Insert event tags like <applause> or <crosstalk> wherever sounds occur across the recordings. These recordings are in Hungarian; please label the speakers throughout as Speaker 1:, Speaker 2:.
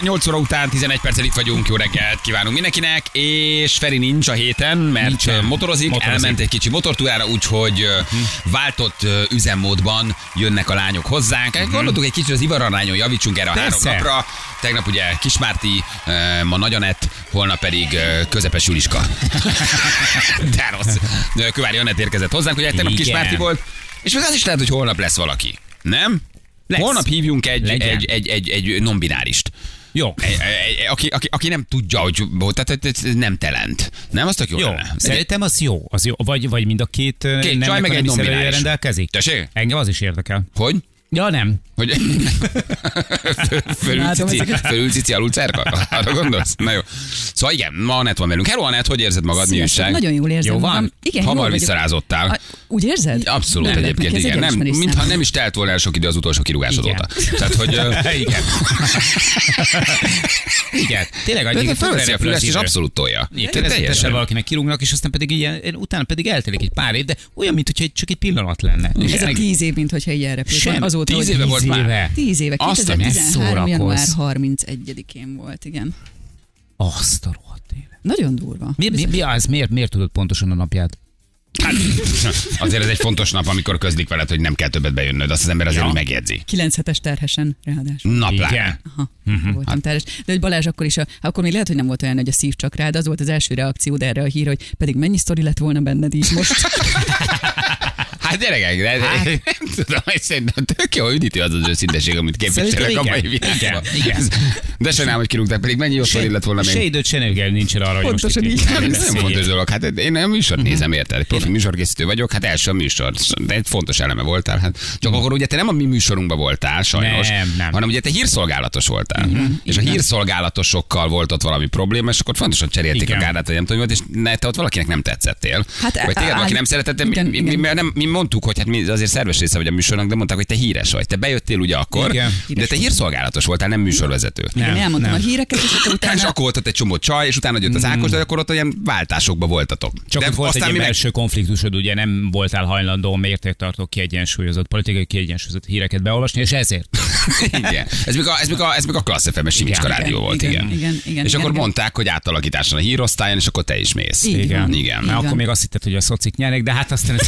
Speaker 1: 8 óra után 11 perccel itt vagyunk, jó reggelt kívánunk mindenkinek, és Feri nincs a héten, mert
Speaker 2: Nincsen.
Speaker 1: Motorozik,
Speaker 2: Motorozik.
Speaker 1: elment egy kicsi motortúrára, úgyhogy ö, váltott üzemmódban jönnek a lányok hozzánk. Gondoltuk egy kicsit az ivararányon javítsunk erre a három
Speaker 2: Persze.
Speaker 1: napra. Tegnap ugye Kismárti, ma Nagy Anett, holnap pedig közepes Juliska. <laughs> De rossz. Kövári Anett érkezett hozzánk, ugye tegnap
Speaker 2: Igen.
Speaker 1: Kismárti volt, és még az is lehet, hogy holnap lesz valaki. Nem?
Speaker 2: Lesz.
Speaker 1: Holnap hívjunk egy,
Speaker 2: Legyen.
Speaker 1: egy, egy, egy, egy non-binárist.
Speaker 2: Jó.
Speaker 1: Egy- egy- Aki, aki, aki nem tudja, hogy tehát ez nem talent. Nem, az tök jó,
Speaker 2: Jó,
Speaker 1: lenne.
Speaker 2: szerintem az jó. Az jó. Vagy, vagy mind a két,
Speaker 1: Két
Speaker 2: két
Speaker 1: csaj, meg egy
Speaker 2: rendelkezik.
Speaker 1: Tessék?
Speaker 2: Engem az is érdekel.
Speaker 1: Hogy?
Speaker 2: Ja, nem.
Speaker 1: Hogy <laughs> cici, cici, alul cerka? Arra gondolsz? Na jó. Szóval igen, ma Anett van velünk. Hello Anett, hogy érzed magad? Mi újság?
Speaker 3: Nagyon jól érzem
Speaker 2: Jó van?
Speaker 3: magam. Igen,
Speaker 1: Hamar visszarázottál.
Speaker 3: A, úgy érzed?
Speaker 1: Abszolút
Speaker 3: Nem,
Speaker 1: egyébként, igen. Nem, mintha nem is telt volna el sok idő az utolsó kirúgásod óta. Tehát, hogy... <laughs>
Speaker 2: Igen. <laughs> Igen. Tényleg annyi
Speaker 1: fölveszi a fülest, és abszolút tolja.
Speaker 2: Teljesen valakinek kirúgnak, és aztán pedig ilyen, utána pedig eltelik egy pár év, de olyan, mint csak egy pillanat lenne.
Speaker 3: Ez a tíz év, mint hogyha ilyen repült.
Speaker 2: Sem,
Speaker 3: Azóta,
Speaker 1: tíz éve volt már.
Speaker 2: éve.
Speaker 3: Tíz éve,
Speaker 1: Azt a
Speaker 3: 2013. január
Speaker 2: szórakozz.
Speaker 3: 31-én volt, igen.
Speaker 2: Azt a rohadt élet.
Speaker 3: Nagyon durva.
Speaker 2: Mi, mi, mi az? Miért, miért tudod pontosan a napját?
Speaker 1: Hát, <laughs> azért ez egy fontos nap, amikor közlik veled, hogy nem kell többet bejönnöd. Azt az ember azért
Speaker 2: Ja.
Speaker 1: megjegyzi.
Speaker 3: 9 hetes terhesen, ráadásul.
Speaker 1: Naplán.
Speaker 2: Igen.
Speaker 3: Aha, uh-huh. voltam terhes. De hogy Balázs akkor is, a, akkor még lehet, hogy nem volt olyan, hogy a szív csak rád, az volt az első reakciód erre a hír, hogy pedig mennyi sztori lett volna benned így most. <laughs>
Speaker 1: Hát gyerekek, de, hát. <laughs> nem tudom, hogy szerintem tök jó üdítő az az őszinteség, amit képviselek a mai világban.
Speaker 2: Igen. <laughs>
Speaker 1: De sajnálom, hogy kirúgták, pedig mennyi jó sztori lett volna
Speaker 2: se
Speaker 1: még.
Speaker 2: időt, se energiád nincsen arra, hogy most
Speaker 3: így.
Speaker 1: Nem, fontos dolog. Hát én nem műsort
Speaker 2: Mhm.
Speaker 1: nézem, érted? Profi műsorkészítő vagyok, hát első a műsor. De egy fontos eleme voltál. Hát csak akkor ugye te nem a mi műsorunkban voltál, sajnos,
Speaker 2: Nem, nem.
Speaker 1: Hanem ugye te hírszolgálatos voltál. És a hírszolgálatosokkal volt ott valami probléma, és akkor fontosan cserélték
Speaker 2: Igen.
Speaker 1: a gárdát, vagy nem tudom, és ne, te ott valakinek nem tetszettél.
Speaker 3: Hát,
Speaker 1: vagy téged valaki nem szeretett, mi, mi, mi, mi mondtuk, hogy hát mi azért szerves része vagy a műsornak, de mondták, hogy te híres vagy. Te bejöttél ugye akkor,
Speaker 2: Igen.
Speaker 1: de te hírszolgálatos voltál, nem műsorvezető.
Speaker 2: Nem,
Speaker 3: Én elmondtam
Speaker 2: nem.
Speaker 3: a híreket, és akkor
Speaker 1: És
Speaker 3: utána...
Speaker 1: akkor volt ott egy csomó csaj, és utána jött az Ákos, de akkor ott olyan váltásokba voltatok.
Speaker 2: Csak
Speaker 1: de
Speaker 2: ott volt egy ilyen
Speaker 1: mi meg-
Speaker 2: belső konfliktusod, ugye nem voltál hajlandó mértéktartó kiegyensúlyozott, politikai kiegyensúlyozott híreket beolvasni, és ezért. <laughs>
Speaker 1: igen. Ez még a, ez még a, ez még a Klassz FM-es Simicska
Speaker 2: Igen,
Speaker 1: rádió volt, igen.
Speaker 3: igen, igen, igen,
Speaker 1: és
Speaker 3: igen,
Speaker 1: akkor
Speaker 3: igen.
Speaker 1: mondták, hogy átalakításon a hírosztályon, és akkor te is mész.
Speaker 2: Igen.
Speaker 1: Igen.
Speaker 3: Így
Speaker 2: Mert akkor még azt hitted, hogy a szocik nyernek, de hát aztán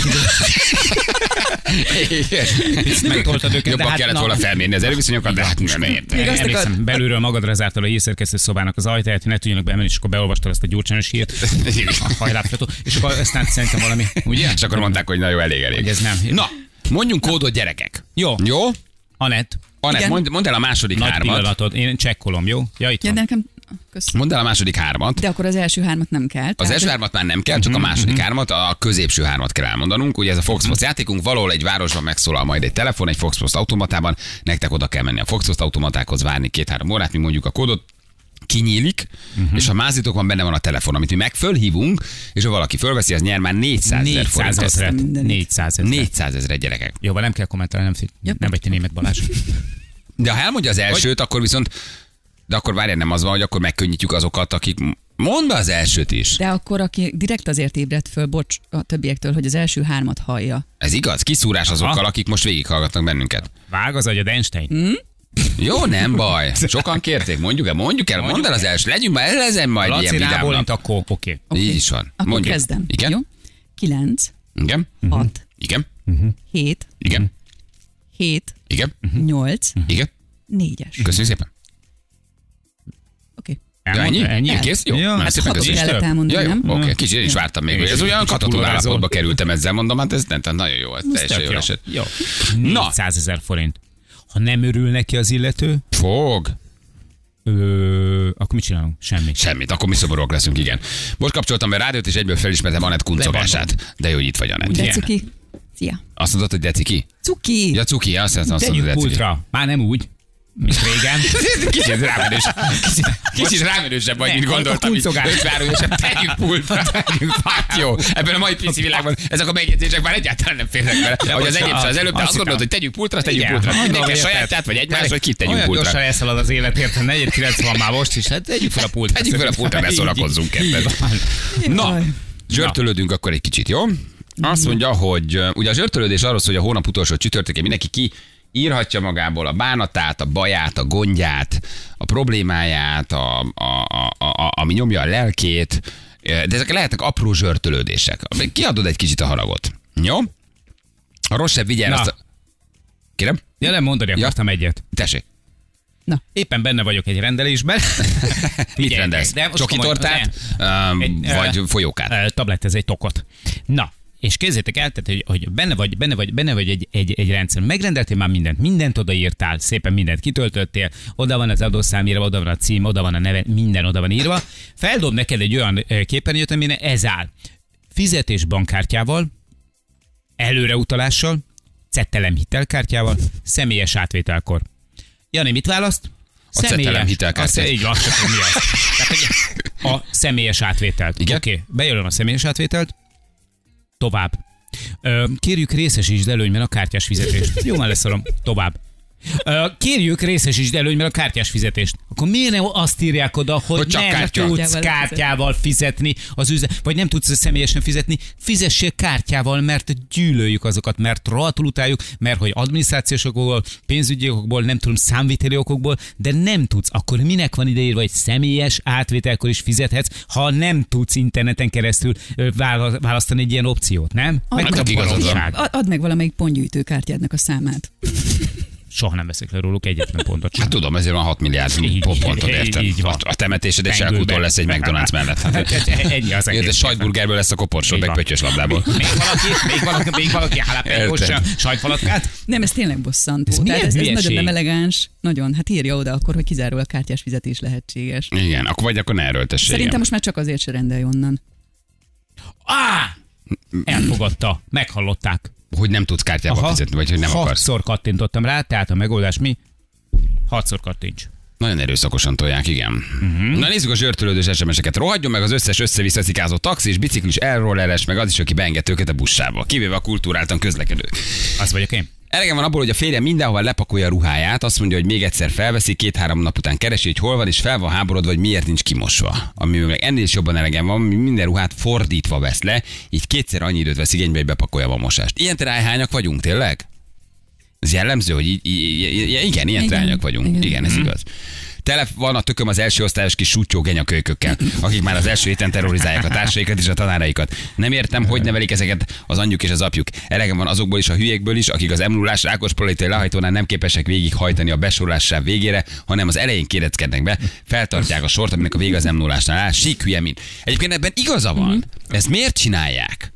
Speaker 2: ezt megtoltad őket. de
Speaker 1: Jobban
Speaker 2: hát,
Speaker 1: kellett
Speaker 2: na.
Speaker 1: volna felmérni az erőviszonyokat, de hát nem értem.
Speaker 2: Emlékszem, belülről magadra zártad a hírszerkesztő szobának az ajtaját, hogy ne tudjanak bemenni, és akkor beolvastad ezt a gyurcsányos hírt, a hajláptató, és akkor aztán szerintem valami, ugye?
Speaker 1: És akkor mondták, hogy na jó, elég, elég.
Speaker 2: Hogy ez nem.
Speaker 1: Na, mondjunk kódot gyerekek.
Speaker 2: Jó.
Speaker 1: Jó?
Speaker 2: Anett,
Speaker 1: Anett, mondd, mondd el a második
Speaker 2: nagy
Speaker 1: hármat.
Speaker 2: pillanatod. Én csekkolom, jó? Ja, itt
Speaker 3: Ja,
Speaker 2: van.
Speaker 3: de nekem... Köszönöm.
Speaker 1: Mondd el a második hármat.
Speaker 3: De akkor az első hármat nem kell.
Speaker 1: Az első hármat már nem kell, csak a
Speaker 2: Mhm,
Speaker 1: második hármat, a középső hármat kell elmondanunk. Ugye ez a Fox Post játékunk, valahol egy városban megszólal majd egy telefon, egy Fox Post automatában, nektek oda kell menni a Fox Post automatákhoz várni két-három órát, mi mondjuk a kódot, kinyílik, uh-huh. és ha mázitokban benne van a telefon, amit mi meg fölhívunk, és ha valaki fölveszi, az nyer már 400 ezer
Speaker 2: 400
Speaker 1: forintot.
Speaker 2: ezeret.
Speaker 3: Mindenit.
Speaker 2: 400 ezeret.
Speaker 1: 400 ezer gyerekek.
Speaker 2: Jó, van, nem kell kommentálni, nem,
Speaker 3: Ja.
Speaker 2: nem vagy te német Balázs.
Speaker 1: De ha elmondja az elsőt, akkor viszont, de akkor várjál, nem az van, hogy akkor megkönnyítjük azokat, akik... Mondd be az elsőt is.
Speaker 3: De akkor, aki direkt azért ébredt föl, bocs, a többiektől, hogy az első hármat hallja.
Speaker 1: Ez igaz? Kiszúrás azokkal,
Speaker 2: Aha.
Speaker 1: akik most végighallgatnak bennünket.
Speaker 2: Vág az agyad Einstein.
Speaker 3: Hm?
Speaker 1: Jó, nem baj. Sokan kérték, mondjuk el, mondjuk el, mondd el az első. Legyünk már, ezen majd ilyen
Speaker 2: Laci
Speaker 1: vidám
Speaker 2: rábólint,
Speaker 1: nap.
Speaker 2: akkor oké.
Speaker 3: Oké.
Speaker 1: Így is van.
Speaker 3: Akkor
Speaker 1: Mondjuk.
Speaker 3: kezdem.
Speaker 1: Igen?
Speaker 3: Jó? 9,
Speaker 1: Igen?
Speaker 3: 6,
Speaker 1: Igen?
Speaker 3: 7,
Speaker 1: Igen?
Speaker 3: 7,
Speaker 1: Igen?
Speaker 3: 8,
Speaker 1: Igen?
Speaker 3: 4-es.
Speaker 1: Köszönjük szépen.
Speaker 3: Oké.
Speaker 1: Ja, ennyi?
Speaker 2: Ennyi?
Speaker 1: Kész? Jó.
Speaker 2: Ja,
Speaker 1: Hát szépen
Speaker 2: hatot
Speaker 1: köszönjük.
Speaker 3: kellett elmondani,
Speaker 1: Ja, jó,
Speaker 3: nem?
Speaker 1: oké, kicsit én is vártam még, hogy ez olyan állapotba kerültem ezzel, mondom, hát ez nem, nagyon jó, ez teljesen
Speaker 2: jó.
Speaker 1: esett.
Speaker 2: Jó.
Speaker 1: Na.
Speaker 2: 400 ezer forint. Ha nem örül neki az illető,
Speaker 1: Fog.
Speaker 2: ö, akkor mit csinálunk? Semmit.
Speaker 1: Semmit, akkor mi szomorúak leszünk, igen. Most kapcsoltam be a rádiót, és egyből felismertem Anett kuncogását. De jó, hogy itt vagy, Anett.
Speaker 2: Ugye?
Speaker 3: Szia.
Speaker 1: Azt mondod, hogy deciki?
Speaker 3: Cuki.
Speaker 1: Ja, cuki, azt, azt, azt mondod,
Speaker 2: pultra. Már nem úgy. Mint régen. <laughs>
Speaker 1: Kicsit rámenős. Kicsit, rámenősebb vagy, mint
Speaker 2: a- a
Speaker 1: gondoltam. így
Speaker 2: kuncogás.
Speaker 1: Ötváron, és tegyük pultra, <laughs> tegyük hát jó. Ebben a mai pici világban ezek a megjegyzések már egyáltalán nem férnek bele. Ahogy az
Speaker 2: bocsánat,
Speaker 1: enyém az előbb
Speaker 2: azt
Speaker 1: gondolod, hogy tegyük pultra, tegyük pultra. Mindenki a sajátját, vagy egymás, hogy kit tegyünk
Speaker 2: Olyan
Speaker 1: pultra.
Speaker 2: gyorsan elszalad az élet, érted? 49 van már most is, hát tegyük fel a pultra.
Speaker 1: Tegyük fel a pultra, ne szórakozzunk
Speaker 2: van.
Speaker 1: Na, zsörtölődünk akkor egy kicsit, jó? Azt mondja, hogy ugye a zsörtölődés arról szól, hogy a hónap utolsó csütörtökén mindenki ki írhatja magából a bánatát, a baját, a gondját, a problémáját, a, a, a, a, ami nyomja a lelkét, de ezek lehetnek apró zsörtölődések. Kiadod egy kicsit a haragot. Jó? A rosszabb vigyel
Speaker 2: Na.
Speaker 1: azt a... Kérem?
Speaker 2: Ja, nem mondani
Speaker 1: Ja.
Speaker 2: akartam egyet.
Speaker 1: Tessék.
Speaker 2: Éppen benne vagyok egy rendelésben. <laughs>
Speaker 1: Mit rendelsz? Csoki tortát?
Speaker 2: Egy,
Speaker 1: vagy folyókát?
Speaker 2: Ö, Tablettez egy tokot. Na, és kézzétek el, tehát, hogy, hogy benne vagy, benne vagy, benne vagy egy, egy, egy rendszer. Megrendeltél már mindent, mindent odaírtál, szépen mindent kitöltöttél, oda van az adószámira, oda van a cím, oda van a neve, minden oda van írva. Feldob neked egy olyan képernyőt, amin ez áll. Fizetés bankkártyával, előreutalással, cettelem hitelkártyával, személyes átvételkor. Jani, mit választ?
Speaker 1: A cettelem hitelkártyát.
Speaker 2: A, így van, mi az. Tehát, a személyes átvételt.
Speaker 1: Igen.
Speaker 2: Oké, okay, bejelölöm a személyes átvételt, tovább. Kérjük részesítsd előnyben a kártyás fizetést. Jó, már leszorom. Tovább. Kérjük részesítsd előnyben a kártyás fizetést. Akkor miért nem azt írják oda, hogy,
Speaker 1: Hogy csak
Speaker 2: nem
Speaker 1: kártya.
Speaker 2: tudsz
Speaker 3: Kártyával
Speaker 2: fizetni az üzlet, vagy nem tudsz személyesen fizetni, fizessél kártyával, mert gyűlöljük azokat, mert rohadtul utáljuk, mert hogy adminisztrációs okokból, pénzügyi okokból, nem tudom, számviteli okokból, de nem tudsz. Akkor minek van ideírva, hogy személyes átvételkor is fizethetsz, ha nem tudsz interneten keresztül választani egy ilyen opciót, nem?
Speaker 3: Ad
Speaker 1: meg- igazad
Speaker 3: Add meg valamelyik pontgyűjtőkártyádnak a számát.
Speaker 2: Soha nem veszek le róluk egyetlen pontot sem.
Speaker 1: Hát tudom, ezért van 6 milliárd
Speaker 2: így,
Speaker 1: érted?
Speaker 2: így van.
Speaker 1: A- A temetésed egy
Speaker 2: Tengőben.
Speaker 1: selkúton lesz egy McDonald's mellett. Hát,
Speaker 2: Ennyi az egész.
Speaker 1: sajtburgerből lesz a koporsod, meg pöttyös labdából.
Speaker 2: Még valaki, még valaki, még valaki
Speaker 1: Érted.
Speaker 2: sajtfalatkát?
Speaker 3: Nem, ez tényleg bosszantó.
Speaker 2: Ez
Speaker 3: Tehát ez, ez nagyon nem elegáns. Nagyon. Hát írja oda akkor, hogy kizárólag kártyás fizetés lehetséges.
Speaker 1: Igen, akkor vagy akkor ne erőltessék.
Speaker 3: Szerintem most már csak azért se rendelj onnan.
Speaker 2: Á! Elfogadta, meghallották.
Speaker 1: Hogy nem tudsz kártyával fizetni, vagy hogy nem akarsz.
Speaker 2: Hatszor kattintottam rá, tehát a megoldás mi? Hatszor kattints.
Speaker 1: Nagyon erőszakosan tolják, igen. Uh-huh. Na nézzük a zsörtölődős SMS-eket. Rohadjon meg az összes össze-vissza cikázó taxis, biciklis, elrolleres, meg az is, aki beenged őket a bussába. Kivéve a kultúráltan közlekedők.
Speaker 2: Az vagyok én.
Speaker 1: Elegem van abból, hogy a férjem mindenhova lepakolja a ruháját, azt mondja, hogy még egyszer felveszi, két-három nap után keresi, hogy hol van, és fel van háborodva, hogy miért nincs kimosva. Ami meg ennél is jobban elegem van, mi minden ruhát fordítva vesz le, így kétszer annyi időt vesz igénybe, hogy bepakolja a mosást. Ilyen terájhányak vagyunk, tényleg? Ez jellemző, hogy így, így, így, igen, ilyen
Speaker 3: Igen,
Speaker 1: vagyunk. Igen,
Speaker 3: igen.
Speaker 1: igen ez igaz. Tele van a tököm az első osztályos kis sutyó genyakölykökkel, akik már az első héten terrorizálják a társaikat és a tanáraikat. Nem értem, hogy nevelik ezeket az anyjuk és az apjuk. Elegem van azokból is, a hülyékből is, akik az emlulás rákos politai lehajtónál nem képesek végighajtani a besorolás végére, hanem az elején kéreckednek be, feltartják a sort, aminek a vége az emlulásnál áll. Sík hülye mint. Egyébként ebben igaza van. Ezt miért csinálják?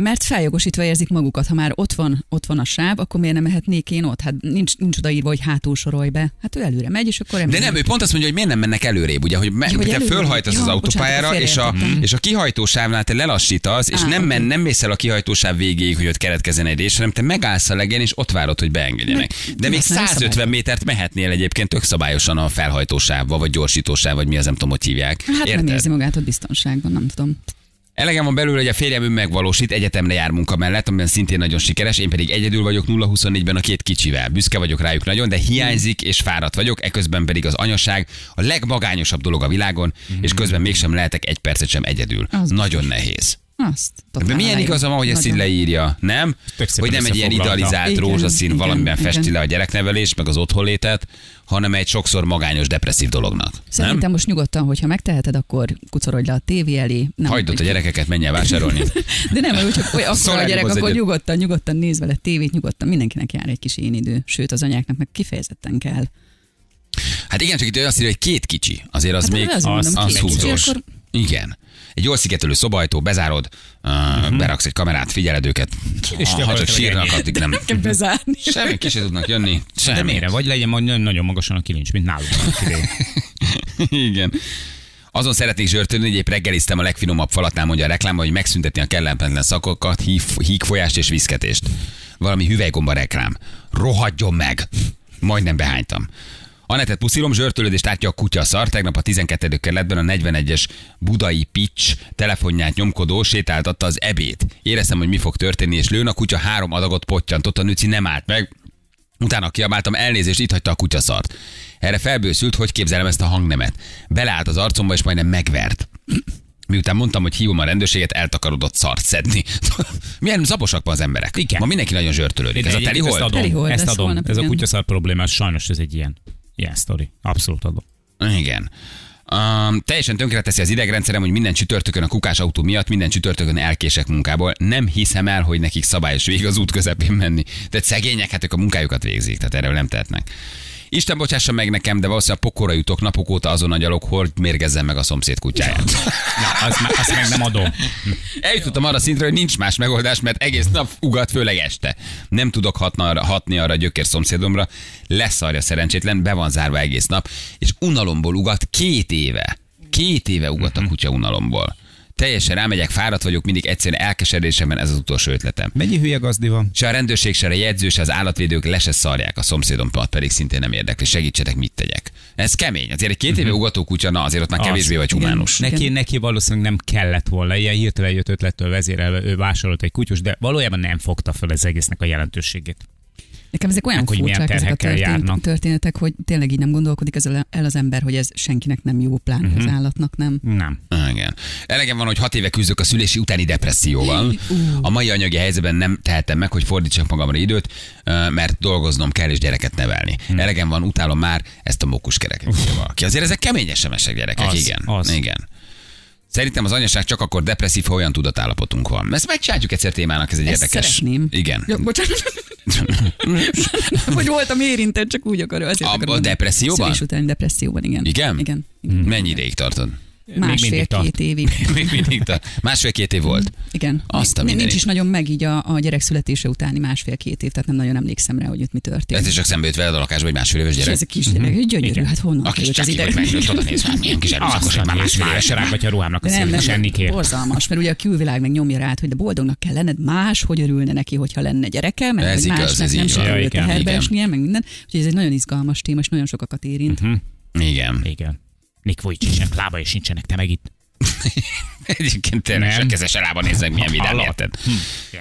Speaker 3: Mert feljogosítva érzik magukat. Ha már ott van, ott van a sáv, akkor miért nem mehetnék én ott? Hát nincs, nincs odaírva, hogy hátul sorolj be. Hát ő előre megy, és akkor
Speaker 1: De nem, ő pont azt mondja, hogy miért nem mennek előrébb, ugye, hogy, me,
Speaker 3: Ja, hogy előrébb.
Speaker 1: fölhajtasz
Speaker 3: Ja,
Speaker 1: az autópályára, és a,
Speaker 3: félreértettem.
Speaker 1: és a kihajtósávnál te lelassítasz, és
Speaker 3: Á,
Speaker 1: nem, men, nem mész el a kihajtósáv végéig, hogy ott keretkezzen egy rés, hanem te megállsz a legén, és ott várod, hogy beengedjenek. De még
Speaker 3: azt nem
Speaker 1: 150
Speaker 3: szabály.
Speaker 1: métert mehetnél egyébként tök szabályosan a felhajtósávba, vagy gyorsítósáv, vagy mi az, nem tudom, hogy hívják.
Speaker 3: Hát nem érzi magát ott biztonságban, nem tudom.
Speaker 1: Elegem van belül, hogy a férjem önmegvalósít, egyetemre jár munka mellett, amiben szintén nagyon sikeres, én pedig egyedül vagyok 0-24-ben a két kicsivel. Büszke vagyok rájuk nagyon, de hiányzik és fáradt vagyok, eközben pedig az anyaság a legmagányosabb dolog a világon, és közben mégsem lehetek egy percet sem egyedül.
Speaker 3: Az
Speaker 1: nagyon nehéz.
Speaker 3: Azt.
Speaker 1: De milyen igaza van, hogy ezt így leírja, nem? Hogy nem egy ilyen idealizált
Speaker 3: Igen,
Speaker 1: rózsaszín
Speaker 3: igen,
Speaker 1: valamiben
Speaker 3: igen.
Speaker 1: festi le a gyereknevelés, meg az otthonlétet, hanem egy sokszor magányos, depresszív dolognak.
Speaker 3: Szerintem
Speaker 1: Nem?
Speaker 3: most nyugodtan, hogyha megteheted, akkor kucorodj le a tévé elé. Nem,
Speaker 1: Hagyd ott a gyerekeket, menj el vásárolni. <laughs>
Speaker 3: De nem, hogy csak hogy akkor a gyerek, akkor
Speaker 1: egyet.
Speaker 3: nyugodtan, nyugodtan néz vele tévét, nyugodtan mindenkinek jár egy kis én idő. Sőt, az anyáknak meg kifejezetten kell.
Speaker 1: Hát igen, csak itt azt írja, hogy két kicsi. Azért az
Speaker 3: Hát
Speaker 1: még az,
Speaker 3: mondom,
Speaker 1: az
Speaker 3: két kicsi,
Speaker 1: húzós.
Speaker 3: akkor-
Speaker 1: Igen. Egy jól szigetelő szobajtó, bezárod, uh, beraksz egy kamerát, figyeled őket.
Speaker 2: És
Speaker 1: ha, ha csak sírnak, addig nem.
Speaker 3: Kell bezárni.
Speaker 1: Semmi, ki se tudnak jönni. Semmi.
Speaker 2: De miért? Vagy legyen majd nagyon- magasan a kilincs, mint nálunk. <laughs>
Speaker 1: Igen. Azon szeretnék zsörtölni, hogy épp reggeliztem a legfinomabb falatnál, mondja a reklám, hogy megszüntetni a kellemetlen szakokat, híg, hígfolyást és viszketést. Valami hüvelygomba reklám. Rohadjon meg! Majdnem behánytam. Anettet puszilom, zsörtölődést átja a kutya szar. Tegnap a 12. kerületben a 41-es budai pitch telefonját nyomkodó sétáltatta az ebét. Éreztem, hogy mi fog történni, és lőn a kutya három adagot pottyantott, a nőci nem állt meg. Utána kiabáltam, elnézést, itt hagyta a kutya szart. Erre felbőszült, hogy képzelem ezt a hangnemet. Beleállt az arcomba, és majdnem megvert. <clears throat> Miután mondtam, hogy hívom a rendőrséget, eltakarodott szart szedni. <laughs> Milyen zaposak ma az emberek.
Speaker 2: Igen.
Speaker 1: Ma mindenki nagyon zsörtölődik. Ez a teli
Speaker 2: Ezt
Speaker 1: hold?
Speaker 2: adom.
Speaker 3: Teli hold
Speaker 2: Ezt adom. Ez a kutyaszar problémás, sajnos ez egy ilyen, ilyen sztori. Abszolút adom.
Speaker 1: Igen. Um, teljesen tönkreteszi az idegrendszerem, hogy minden csütörtökön a kukás autó miatt minden csütörtökön elkések munkából. Nem hiszem el, hogy nekik szabályos végig az út közepén menni. De szegények, hát ők a munkájukat végzik, tehát erről nem tehetnek. Isten bocsássa meg nekem, de valószínűleg a pokorra jutok napok óta azon a gyalog, hogy mérgezzem meg a szomszéd kutyáját.
Speaker 2: Na, azt, azt meg nem adom.
Speaker 1: Eljutottam arra szintre, hogy nincs más megoldás, mert egész nap ugat, főleg este. Nem tudok hatna arra, hatni arra a gyökér szomszédomra, leszarja szerencsétlen, be van zárva egész nap, és unalomból ugat két éve. Két éve ugat a kutya unalomból. Teljesen rámegyek, fáradt vagyok, mindig egyszerűen elkeserésemben ez az utolsó ötletem.
Speaker 2: Mennyi hülye gazdi van?
Speaker 1: Se a rendőrség, se a jegyző, se az állatvédők le se szarják a szomszédomat, pedig szintén nem érdekli. Segítsetek, mit tegyek. Ez kemény. Azért egy két éve ugató kutya, na azért ott már kevésbé vagy humánus.
Speaker 3: Ne-
Speaker 2: Neki, neki valószínűleg nem kellett volna, ilyen hirtelen jött ötlettől vezérelve, ő vásárolt egy kutyus, de valójában nem fogta fel az egésznek a jelentőségét.
Speaker 3: Nekem ezek olyan
Speaker 2: hogy
Speaker 3: furcsák ezek a
Speaker 2: járnak.
Speaker 3: történetek, hogy tényleg így nem gondolkodik ez el az ember, hogy ez senkinek nem jó, pláne
Speaker 2: Mhm.
Speaker 3: az állatnak nem.
Speaker 2: Nem.
Speaker 1: Ah, Igen. Elegem van, hogy hat éve küzdök a szülési utáni depresszióval. A mai anyagi helyzetben nem tehetem meg, hogy fordítsak magamra időt, mert dolgoznom kell és gyereket nevelni.
Speaker 2: Hm.
Speaker 1: Elegem van, utálom már ezt a mókuskereket. írja valaki. Azért ezek kemény SMS-ek gyerekek,
Speaker 2: Az,
Speaker 1: igen.
Speaker 2: az.
Speaker 1: Igen. Szerintem az anyaság csak akkor depresszív, ha olyan tudatállapotunk van. Ezt megcsináljuk egyszer témának, ez egy
Speaker 3: Ezt
Speaker 1: érdekes.
Speaker 3: szeretném.
Speaker 1: Igen.
Speaker 3: Ja, bocsánat. <laughs> hogy voltam érintett, csak úgy akar. Azért
Speaker 1: A-
Speaker 3: akarom
Speaker 1: a depresszióban?
Speaker 3: Szülés utáni depresszióban, igen.
Speaker 1: Igen?
Speaker 3: Igen. igen.
Speaker 1: Mennyi ideig tartod?
Speaker 3: Másfél-két évig. <laughs>
Speaker 1: Még mindig tart. Másfél-két év volt. <laughs>
Speaker 3: Igen.
Speaker 1: Azt a
Speaker 3: Nincs- is nagyon meg így a, a gyerek születése utáni másfél-két év, tehát nem nagyon emlékszem rá, hogy ott mi történt.
Speaker 1: Ez is csak szembe jött veled a lakásba egy másfél éves
Speaker 3: és
Speaker 1: gyerek.
Speaker 3: ez a kisgyerek, hogy gyönyörű,
Speaker 2: Igen.
Speaker 3: hát honnan
Speaker 1: A kis
Speaker 3: jött az ideg?
Speaker 1: milyen kis <laughs> erőszakos, már másfél éves.
Speaker 2: se rágatja a ruhámnak a
Speaker 3: nem, nem, borzalmas, mert ugye a külvilág meg nyomja rád, hogy de boldognak kell lenned, más, hogy örülne neki, hogyha lenne gyereke, meg
Speaker 1: Ez igaz,
Speaker 3: másnak
Speaker 1: ez
Speaker 3: nem sikerült teherbe
Speaker 1: igen.
Speaker 3: esnie, meg minden. Úgyhogy ez egy nagyon izgalmas téma, és nagyon sokakat érint.
Speaker 2: Hm,
Speaker 1: Igen.
Speaker 2: Igen. Nick Vujicicnek lába és nincsenek, te meg itt. <laughs>
Speaker 1: Egyébként tényleg se kezes elába nézzek, milyen vidám, érted?
Speaker 2: Hm.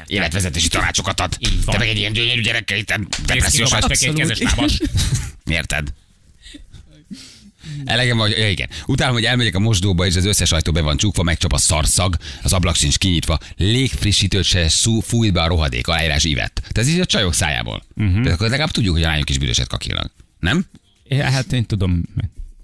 Speaker 1: Életvezetési tanácsokat ad. Te meg egy ilyen gyönyörű gyerekkel itt depressziós vagy.
Speaker 2: te egy kezes lábas. <laughs>
Speaker 1: Érted? Elegem vagy, ja, igen. Utálom, hogy elmegyek a mosdóba, és az összes ajtó be van csukva, megcsap a szarszag, az ablak sincs kinyitva, légfrissítőt se szú, fújt be a rohadék, aláírás ivett. Tehát ez így a csajok szájából. Uh-huh. Tehát akkor legalább tudjuk, hogy a lányok is büdöset kakilnak. Nem?
Speaker 2: Ja, hát én tudom.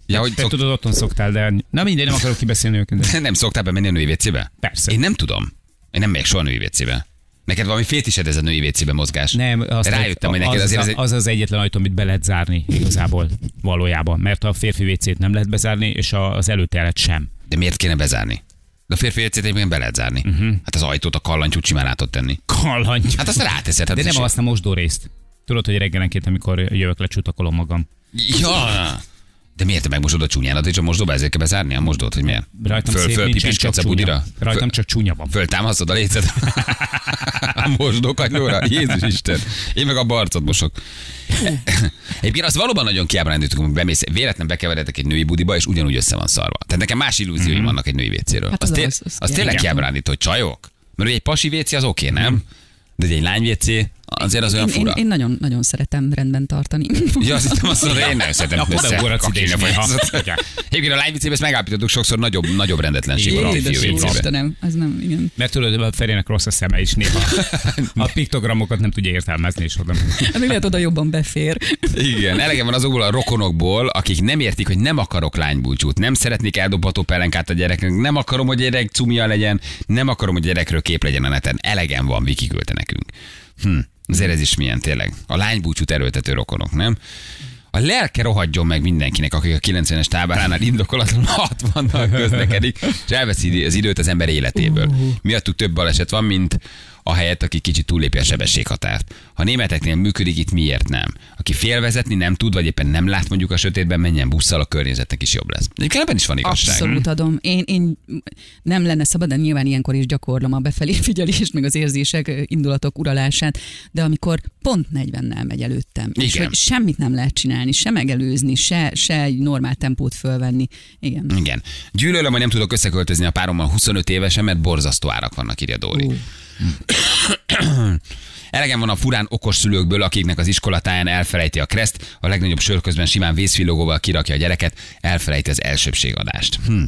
Speaker 1: Ja, hogy
Speaker 2: Te
Speaker 1: szok...
Speaker 2: tudod, otthon szoktál, de na mindegy, nem akarok kibeszélni őket. De... <laughs>
Speaker 1: nem szoktál bemenni a női WC-be?
Speaker 2: Persze.
Speaker 1: Én nem tudom. Én nem megyek soha a női WC-be. Neked valami fétised ez a női WC-be mozgás.
Speaker 2: Nem, azt
Speaker 1: Rájöttem, hogy neked
Speaker 2: az,
Speaker 1: azért
Speaker 2: az, az az egyetlen ajtó, amit be lehet zárni igazából valójában, mert a férfi WC-t nem lehet bezárni, és az előtelet sem.
Speaker 1: De miért kéne bezárni? De a férfi WC-t egyébként be lehet zárni. Uh-huh. Hát az ajtót a kallantyút simán átod tenni.
Speaker 2: Kalany.
Speaker 1: Hát azt ráteszed. Hát
Speaker 2: De nem azt a mosdó részt. Tudod, hogy reggelenként, amikor jövök, lecsutakolom magam.
Speaker 1: Ja. De miért te megmosod a csúnyádat, és a mosdóba ezért kell bezárni a mosdót, hogy miért?
Speaker 2: Rajtam
Speaker 1: föl,
Speaker 2: szép
Speaker 1: föl
Speaker 2: nincsen,
Speaker 1: pipiskedsz
Speaker 2: csak
Speaker 1: a budira?
Speaker 2: Rajtam csak csúnya van.
Speaker 1: föltámasztod a lécet <laughs> a mosdókagylóra? Jézus Isten. Én meg a barcot mosok. Egyébként azt valóban nagyon kiábrándítok, hogy bemész, véletlen bekeveredek egy női budiba, és ugyanúgy össze van szarva. Tehát nekem más illúzióim vannak egy női vécéről.
Speaker 3: Hát
Speaker 1: az,
Speaker 3: az az, az
Speaker 1: az tényleg kiábrándító, hogy csajok. Mert ugye egy pasi vécé az oké, nem? De egy lány vécé, azért az olyan
Speaker 3: Én, én,
Speaker 1: fura.
Speaker 3: én nagyon, nagyon szeretem rendben tartani. <laughs>
Speaker 1: Ja, azt hittem azt mondod, én nem szeretem
Speaker 2: Akkor
Speaker 1: össze.
Speaker 2: nem forradsz ide is
Speaker 1: kakilni
Speaker 2: néha.
Speaker 1: folyamatosan. Egyébként a lányvicében ezt megállapítottuk sokszor nagyobb, nagyobb rendetlenség van a
Speaker 2: Édes
Speaker 1: fiú
Speaker 2: jó
Speaker 1: vicében.
Speaker 3: Istenem, ez nem, igen.
Speaker 2: Mert tudod, a Ferének rossz a szeme is néha. <laughs> A piktogramokat nem tudja értelmezni, és oda.
Speaker 3: Még lehet oda jobban befér.
Speaker 1: Igen, elege van azokból a rokonokból, akik nem értik, hogy nem akarok lánybúcsút, nem szeretnék eldobható pelenkát a gyereknek, nem akarom, hogy a gyerek cumia legyen, nem akarom, hogy a gyerekről kép legyen a neten. Elegem van, Viki küldte nekünk. Hm, azért ez is milyen tényleg. A lánybúcsút erőltető rokonok, nem? A lelke rohadjon meg mindenkinek, akik a 90-es táboránál indokolatlanul <laughs> 60-nal közlekedik, és elveszi az időt az ember életéből. Miattuk több baleset van, mint ahelyett, aki kicsit túllépi a sebességhatárt. Ha a németeknél működik, itt miért nem? Aki félvezetni nem tud, vagy éppen nem lát mondjuk a sötétben, menjen busszal, a környezetnek is jobb lesz. Egyébként ebben is van igazság.
Speaker 3: Abszolút adom. Én, én nem lenne szabad, de nyilván ilyenkor is gyakorlom a befelé figyelést, meg az érzések, indulatok uralását, de amikor pont 40-nel megy előttem, és
Speaker 1: Igen.
Speaker 3: hogy semmit nem lehet csinálni, se megelőzni, se, se egy normál tempót fölvenni. Igen.
Speaker 1: Igen. Gyűlölöm, hogy nem tudok összeköltözni a párommal 25 évesen, mert borzasztó árak vannak, írja Dóri.
Speaker 3: Ú. <coughs>
Speaker 1: Elegem van a furán okos szülőkből, akiknek az iskolatáján elfelejti a kreszt, a legnagyobb sör közben simán vészfilogóval kirakja a gyereket, elfelejti az elsőbségadást. Hm.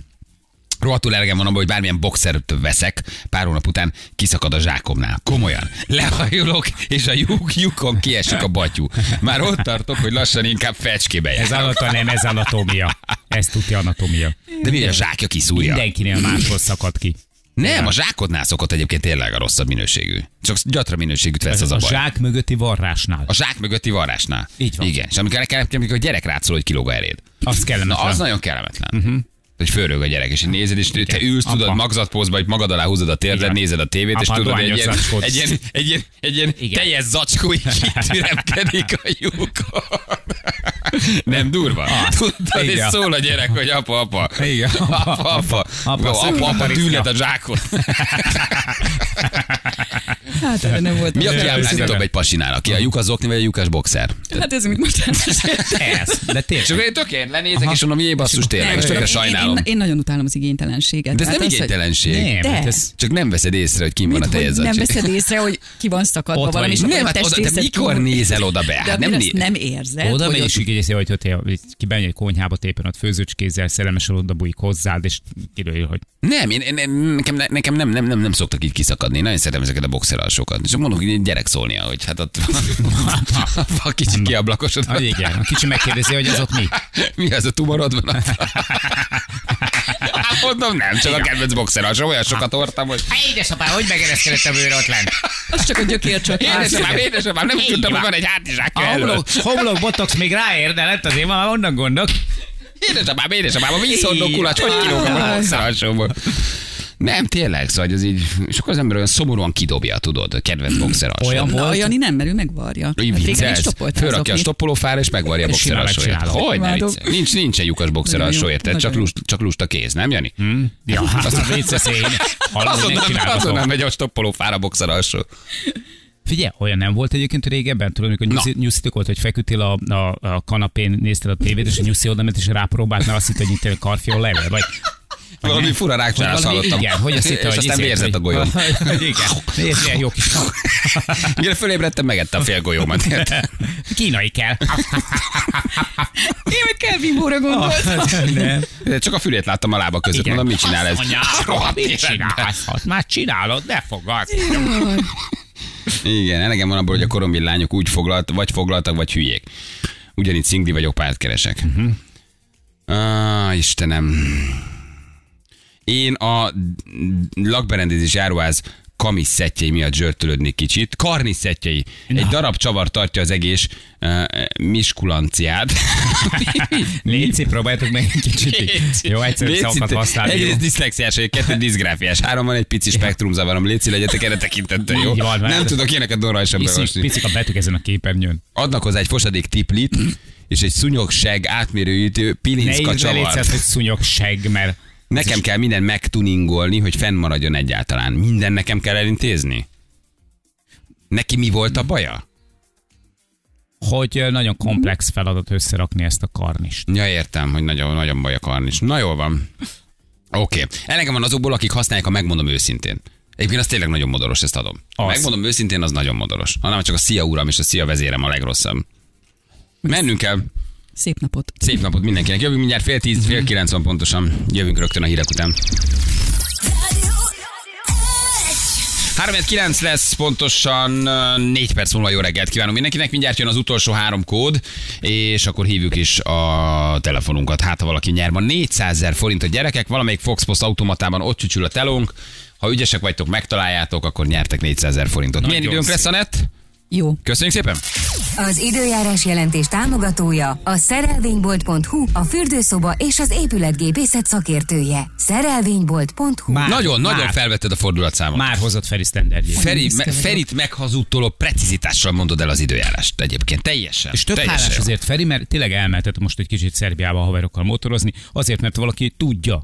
Speaker 1: Rohadtul elegem van abban, hogy bármilyen boxert veszek, pár hónap után kiszakad a zsákomnál. Komolyan. Lehajolok, és a lyuk, lyukom kiesik a batyú. Már ott tartok, hogy lassan inkább fecskébe
Speaker 2: Ez
Speaker 1: jár.
Speaker 2: anatom, nem ez anatómia. Ez tudja anatómia.
Speaker 1: De mi, a zsákja kiszúrja?
Speaker 2: Mindenkinél máshol szakad ki.
Speaker 1: Nem, a zsákodnál szokott egyébként tényleg a rosszabb minőségű. Csak gyatra minőségűt vesz az a
Speaker 2: a
Speaker 1: baj.
Speaker 2: zsák mögötti varrásnál.
Speaker 1: A zsák mögötti varrásnál.
Speaker 2: Így van.
Speaker 1: Igen. És amikor, amikor, a gyerek rátszól, hogy kilóg a eréd.
Speaker 2: Az
Speaker 1: Na,
Speaker 2: kellemetlen.
Speaker 1: az nagyon kellemetlen. Uh-huh. Hogy fölrög a gyerek, és nézed, és te ülsz, tudod, magzatpózba, hogy magad alá húzod a térdet, nézed a tévét, és
Speaker 2: Apa,
Speaker 1: tudod, hogy egy ilyen, egy ilyen, egy ilyen, egy ilyen teljes zacskó így <laughs> kitüremkedik a lyukon. Nem durva? Tudod, és
Speaker 2: Igen.
Speaker 1: szól a gyerek, hogy apa, apa.
Speaker 2: Igen.
Speaker 1: Apa, apa.
Speaker 2: Apa,
Speaker 1: Apa, apa, apa, apa
Speaker 2: szőlőtarisznya.
Speaker 1: tűnhet a zsákot. <laughs> <laughs>
Speaker 3: Hát erre nem volt.
Speaker 1: Mi a kiábrándítóbb egy pasinál? Aki a lyukas zokni, vagy a lyukas boxer?
Speaker 3: Hát ez, amit most <laughs>
Speaker 2: Ez. De tényleg.
Speaker 1: Csak én tökélet lenézek, és mondom, jé, basszus tényleg, tökre
Speaker 3: én,
Speaker 1: sajnálom.
Speaker 3: én, én, nagyon utálom az igénytelenséget.
Speaker 1: De ez
Speaker 3: Hát
Speaker 1: nem igénytelenség.
Speaker 2: Nem,
Speaker 3: De.
Speaker 2: hát ez
Speaker 1: Csak nem veszed észre, hogy kim van a
Speaker 3: Mit,
Speaker 1: teljes
Speaker 3: nem veszed észre, hogy ki van szakadva valami, és
Speaker 1: Nem,
Speaker 3: a
Speaker 1: hát oda, te mikor nézel oda be? Hát
Speaker 3: nem,
Speaker 1: né-
Speaker 3: nem érzed,
Speaker 2: Oda megy, és így érzi, hogy hogy kibemegy egy konyhába tépen ott főzőcskézzel, szerelmesen oda bújik hozzád, és kirőjül, hogy
Speaker 1: nem, én, nekem, nekem nem, nem, nem, nem szoktak így kiszakadni. Nagyon szeretem ezeket a boxeralsokat. És mondom, hogy egy gyerek szólnia, hogy hát ott <laughs> a kicsi kiablakosod.
Speaker 2: ah, igen, a kicsi megkérdezi, hogy ez ott mi. <laughs>
Speaker 1: Mi az a tumorod van? <laughs> Hát mondom, nem, csak a kedvenc boxeralsom, olyan sokat hordtam, hogy
Speaker 2: Hát édesapám, hogy megereszkedett a bőr ott lent?
Speaker 3: Az csak a gyökér csak.
Speaker 1: édesapám, édesapám, nem is tudtam, hogy
Speaker 2: van.
Speaker 1: van egy elől.
Speaker 2: homlok, homlok botox még ráér, de lett azért már onnan gondok.
Speaker 1: Édesapám, édesapám, a vízhordó kulacs, hogy kilógom a boxeralsomból. Nem, tényleg, szóval az így, akkor az ember olyan szomorúan kidobja, tudod, a kedvenc boxeralsom.
Speaker 2: Olyan
Speaker 3: Na, a
Speaker 2: volt,
Speaker 3: Jani nem, mert ő megvarja.
Speaker 1: Így
Speaker 3: Hát
Speaker 1: fölrakja a stoppolófára, és megvarja a
Speaker 2: megcsinálod.
Speaker 1: Hogy ne
Speaker 3: Imádom.
Speaker 1: vicc? Nincs, nincsen lyukas boxeralsó,
Speaker 3: Nagyon jó,
Speaker 1: érted? Csak, lust, csak lusta kéz, nem, Jani?
Speaker 2: Ja, hát a vicces én. Hallom, hogy
Speaker 1: Azonnal, megy a stoppolófára boxeralsó.
Speaker 2: Figyelj, olyan nem volt egyébként régebben, tudod, amikor nyuszi, nyuszitok volt, hogy feküdtél a, a, a kanapén, nézted a tévét, és a nyuszi oda ment, és rápróbált, mert azt hitt, hogy itt egy karfiol level, vagy
Speaker 1: Valami fura rákcsálás
Speaker 2: valami-
Speaker 1: hallottam.
Speaker 2: Igen, hogy azt hitte,
Speaker 1: és aztán
Speaker 2: izé-
Speaker 1: vérzett a golyó. <laughs>
Speaker 2: Igen, milyen jó kis <laughs>
Speaker 1: Mire fölébredtem, megette a fél golyómat. <laughs>
Speaker 2: kínai kell.
Speaker 3: Én meg Kelvin gondoltam.
Speaker 2: Nem.
Speaker 1: De Csak a fülét láttam a lába között, mondom, mit csinál ez? Rohadt
Speaker 2: mit csinálsz? Hát Már csinálod, ne fogad.
Speaker 1: Igen, elegem van abból, hogy a korombi lányok úgy foglalt, vagy foglaltak, vagy hülyék. Ugyanígy szingli vagyok, párt keresek. Uh-huh. Ah, Istenem. Én a lakberendezés járóház kamis szettjei miatt zsörtölődni kicsit. Karni szettjei. Egy darab csavar tartja az egész uh, miskulanciát. <laughs>
Speaker 2: Léci, próbáljátok meg egy kicsit. így. Jó, egyszerű
Speaker 1: Léci,
Speaker 2: szavakat használni.
Speaker 1: Egyrészt diszlexiás, egy kettő diszgráfiás, három van egy pici spektrumzavarom. Léci, legyetek erre tekintettel, jó?
Speaker 2: Van,
Speaker 1: Nem tudok ilyeneket normálisan
Speaker 2: Iszik,
Speaker 1: beolvasni.
Speaker 2: picik a betűk ezen a képernyőn.
Speaker 1: adnak hozzá egy fosadék tiplit, és egy szúnyogság átmérőjítő
Speaker 2: Ne
Speaker 1: pilinszka
Speaker 2: írd le
Speaker 1: csavar.
Speaker 2: létszert, hogy szúnyog seg, mert
Speaker 1: Nekem kell minden megtuningolni, hogy fennmaradjon egyáltalán. Minden nekem kell elintézni? Neki mi volt a baja?
Speaker 2: hogy nagyon komplex feladat összerakni ezt a karnist.
Speaker 1: Ja, értem, hogy nagyon, nagyon baj a karnis. Na jól van. Oké. Okay. Elegem van azokból, akik használják a megmondom őszintén. Egyébként az tényleg nagyon modoros, ezt adom.
Speaker 2: Az.
Speaker 1: Megmondom őszintén, az nagyon modoros. Hanem csak a szia uram és a szia vezérem a legrosszabb. Mennünk kell.
Speaker 3: Szép napot.
Speaker 1: Szép napot mindenkinek. Jövünk mindjárt fél tíz, fél kilenc van pontosan. Jövünk rögtön a hírek után. 3-9 lesz pontosan 4 perc múlva jó reggelt kívánunk mindenkinek. Mindjárt jön az utolsó három kód, és akkor hívjuk is a telefonunkat. Hát, ha valaki nyer ma 400 ezer forint a gyerekek, valamelyik Fox Post automatában ott csücsül a telónk. Ha ügyesek vagytok, megtaláljátok, akkor nyertek 400 ezer forintot. Milyen
Speaker 2: Nagyon
Speaker 1: időnk lesz,
Speaker 2: szép.
Speaker 1: Anett?
Speaker 3: Jó.
Speaker 1: Köszönjük szépen!
Speaker 4: Az időjárás jelentés támogatója a szerelvénybolt.hu, a fürdőszoba és az épületgépészet szakértője. Szerelvénybolt.hu
Speaker 2: Már,
Speaker 1: Nagyon,
Speaker 2: már,
Speaker 1: nagyon felvetted a fordulatszámot.
Speaker 2: Már hozott Feri standardjét.
Speaker 1: Feri, me. Ferit meghazudtoló precizitással mondod el az időjárást egyébként. Teljesen.
Speaker 2: És több
Speaker 1: teljesen
Speaker 2: hálás
Speaker 1: jó.
Speaker 2: azért Feri, mert tényleg elmehetett most egy kicsit Szerbiába a haverokkal motorozni, azért, mert valaki tudja,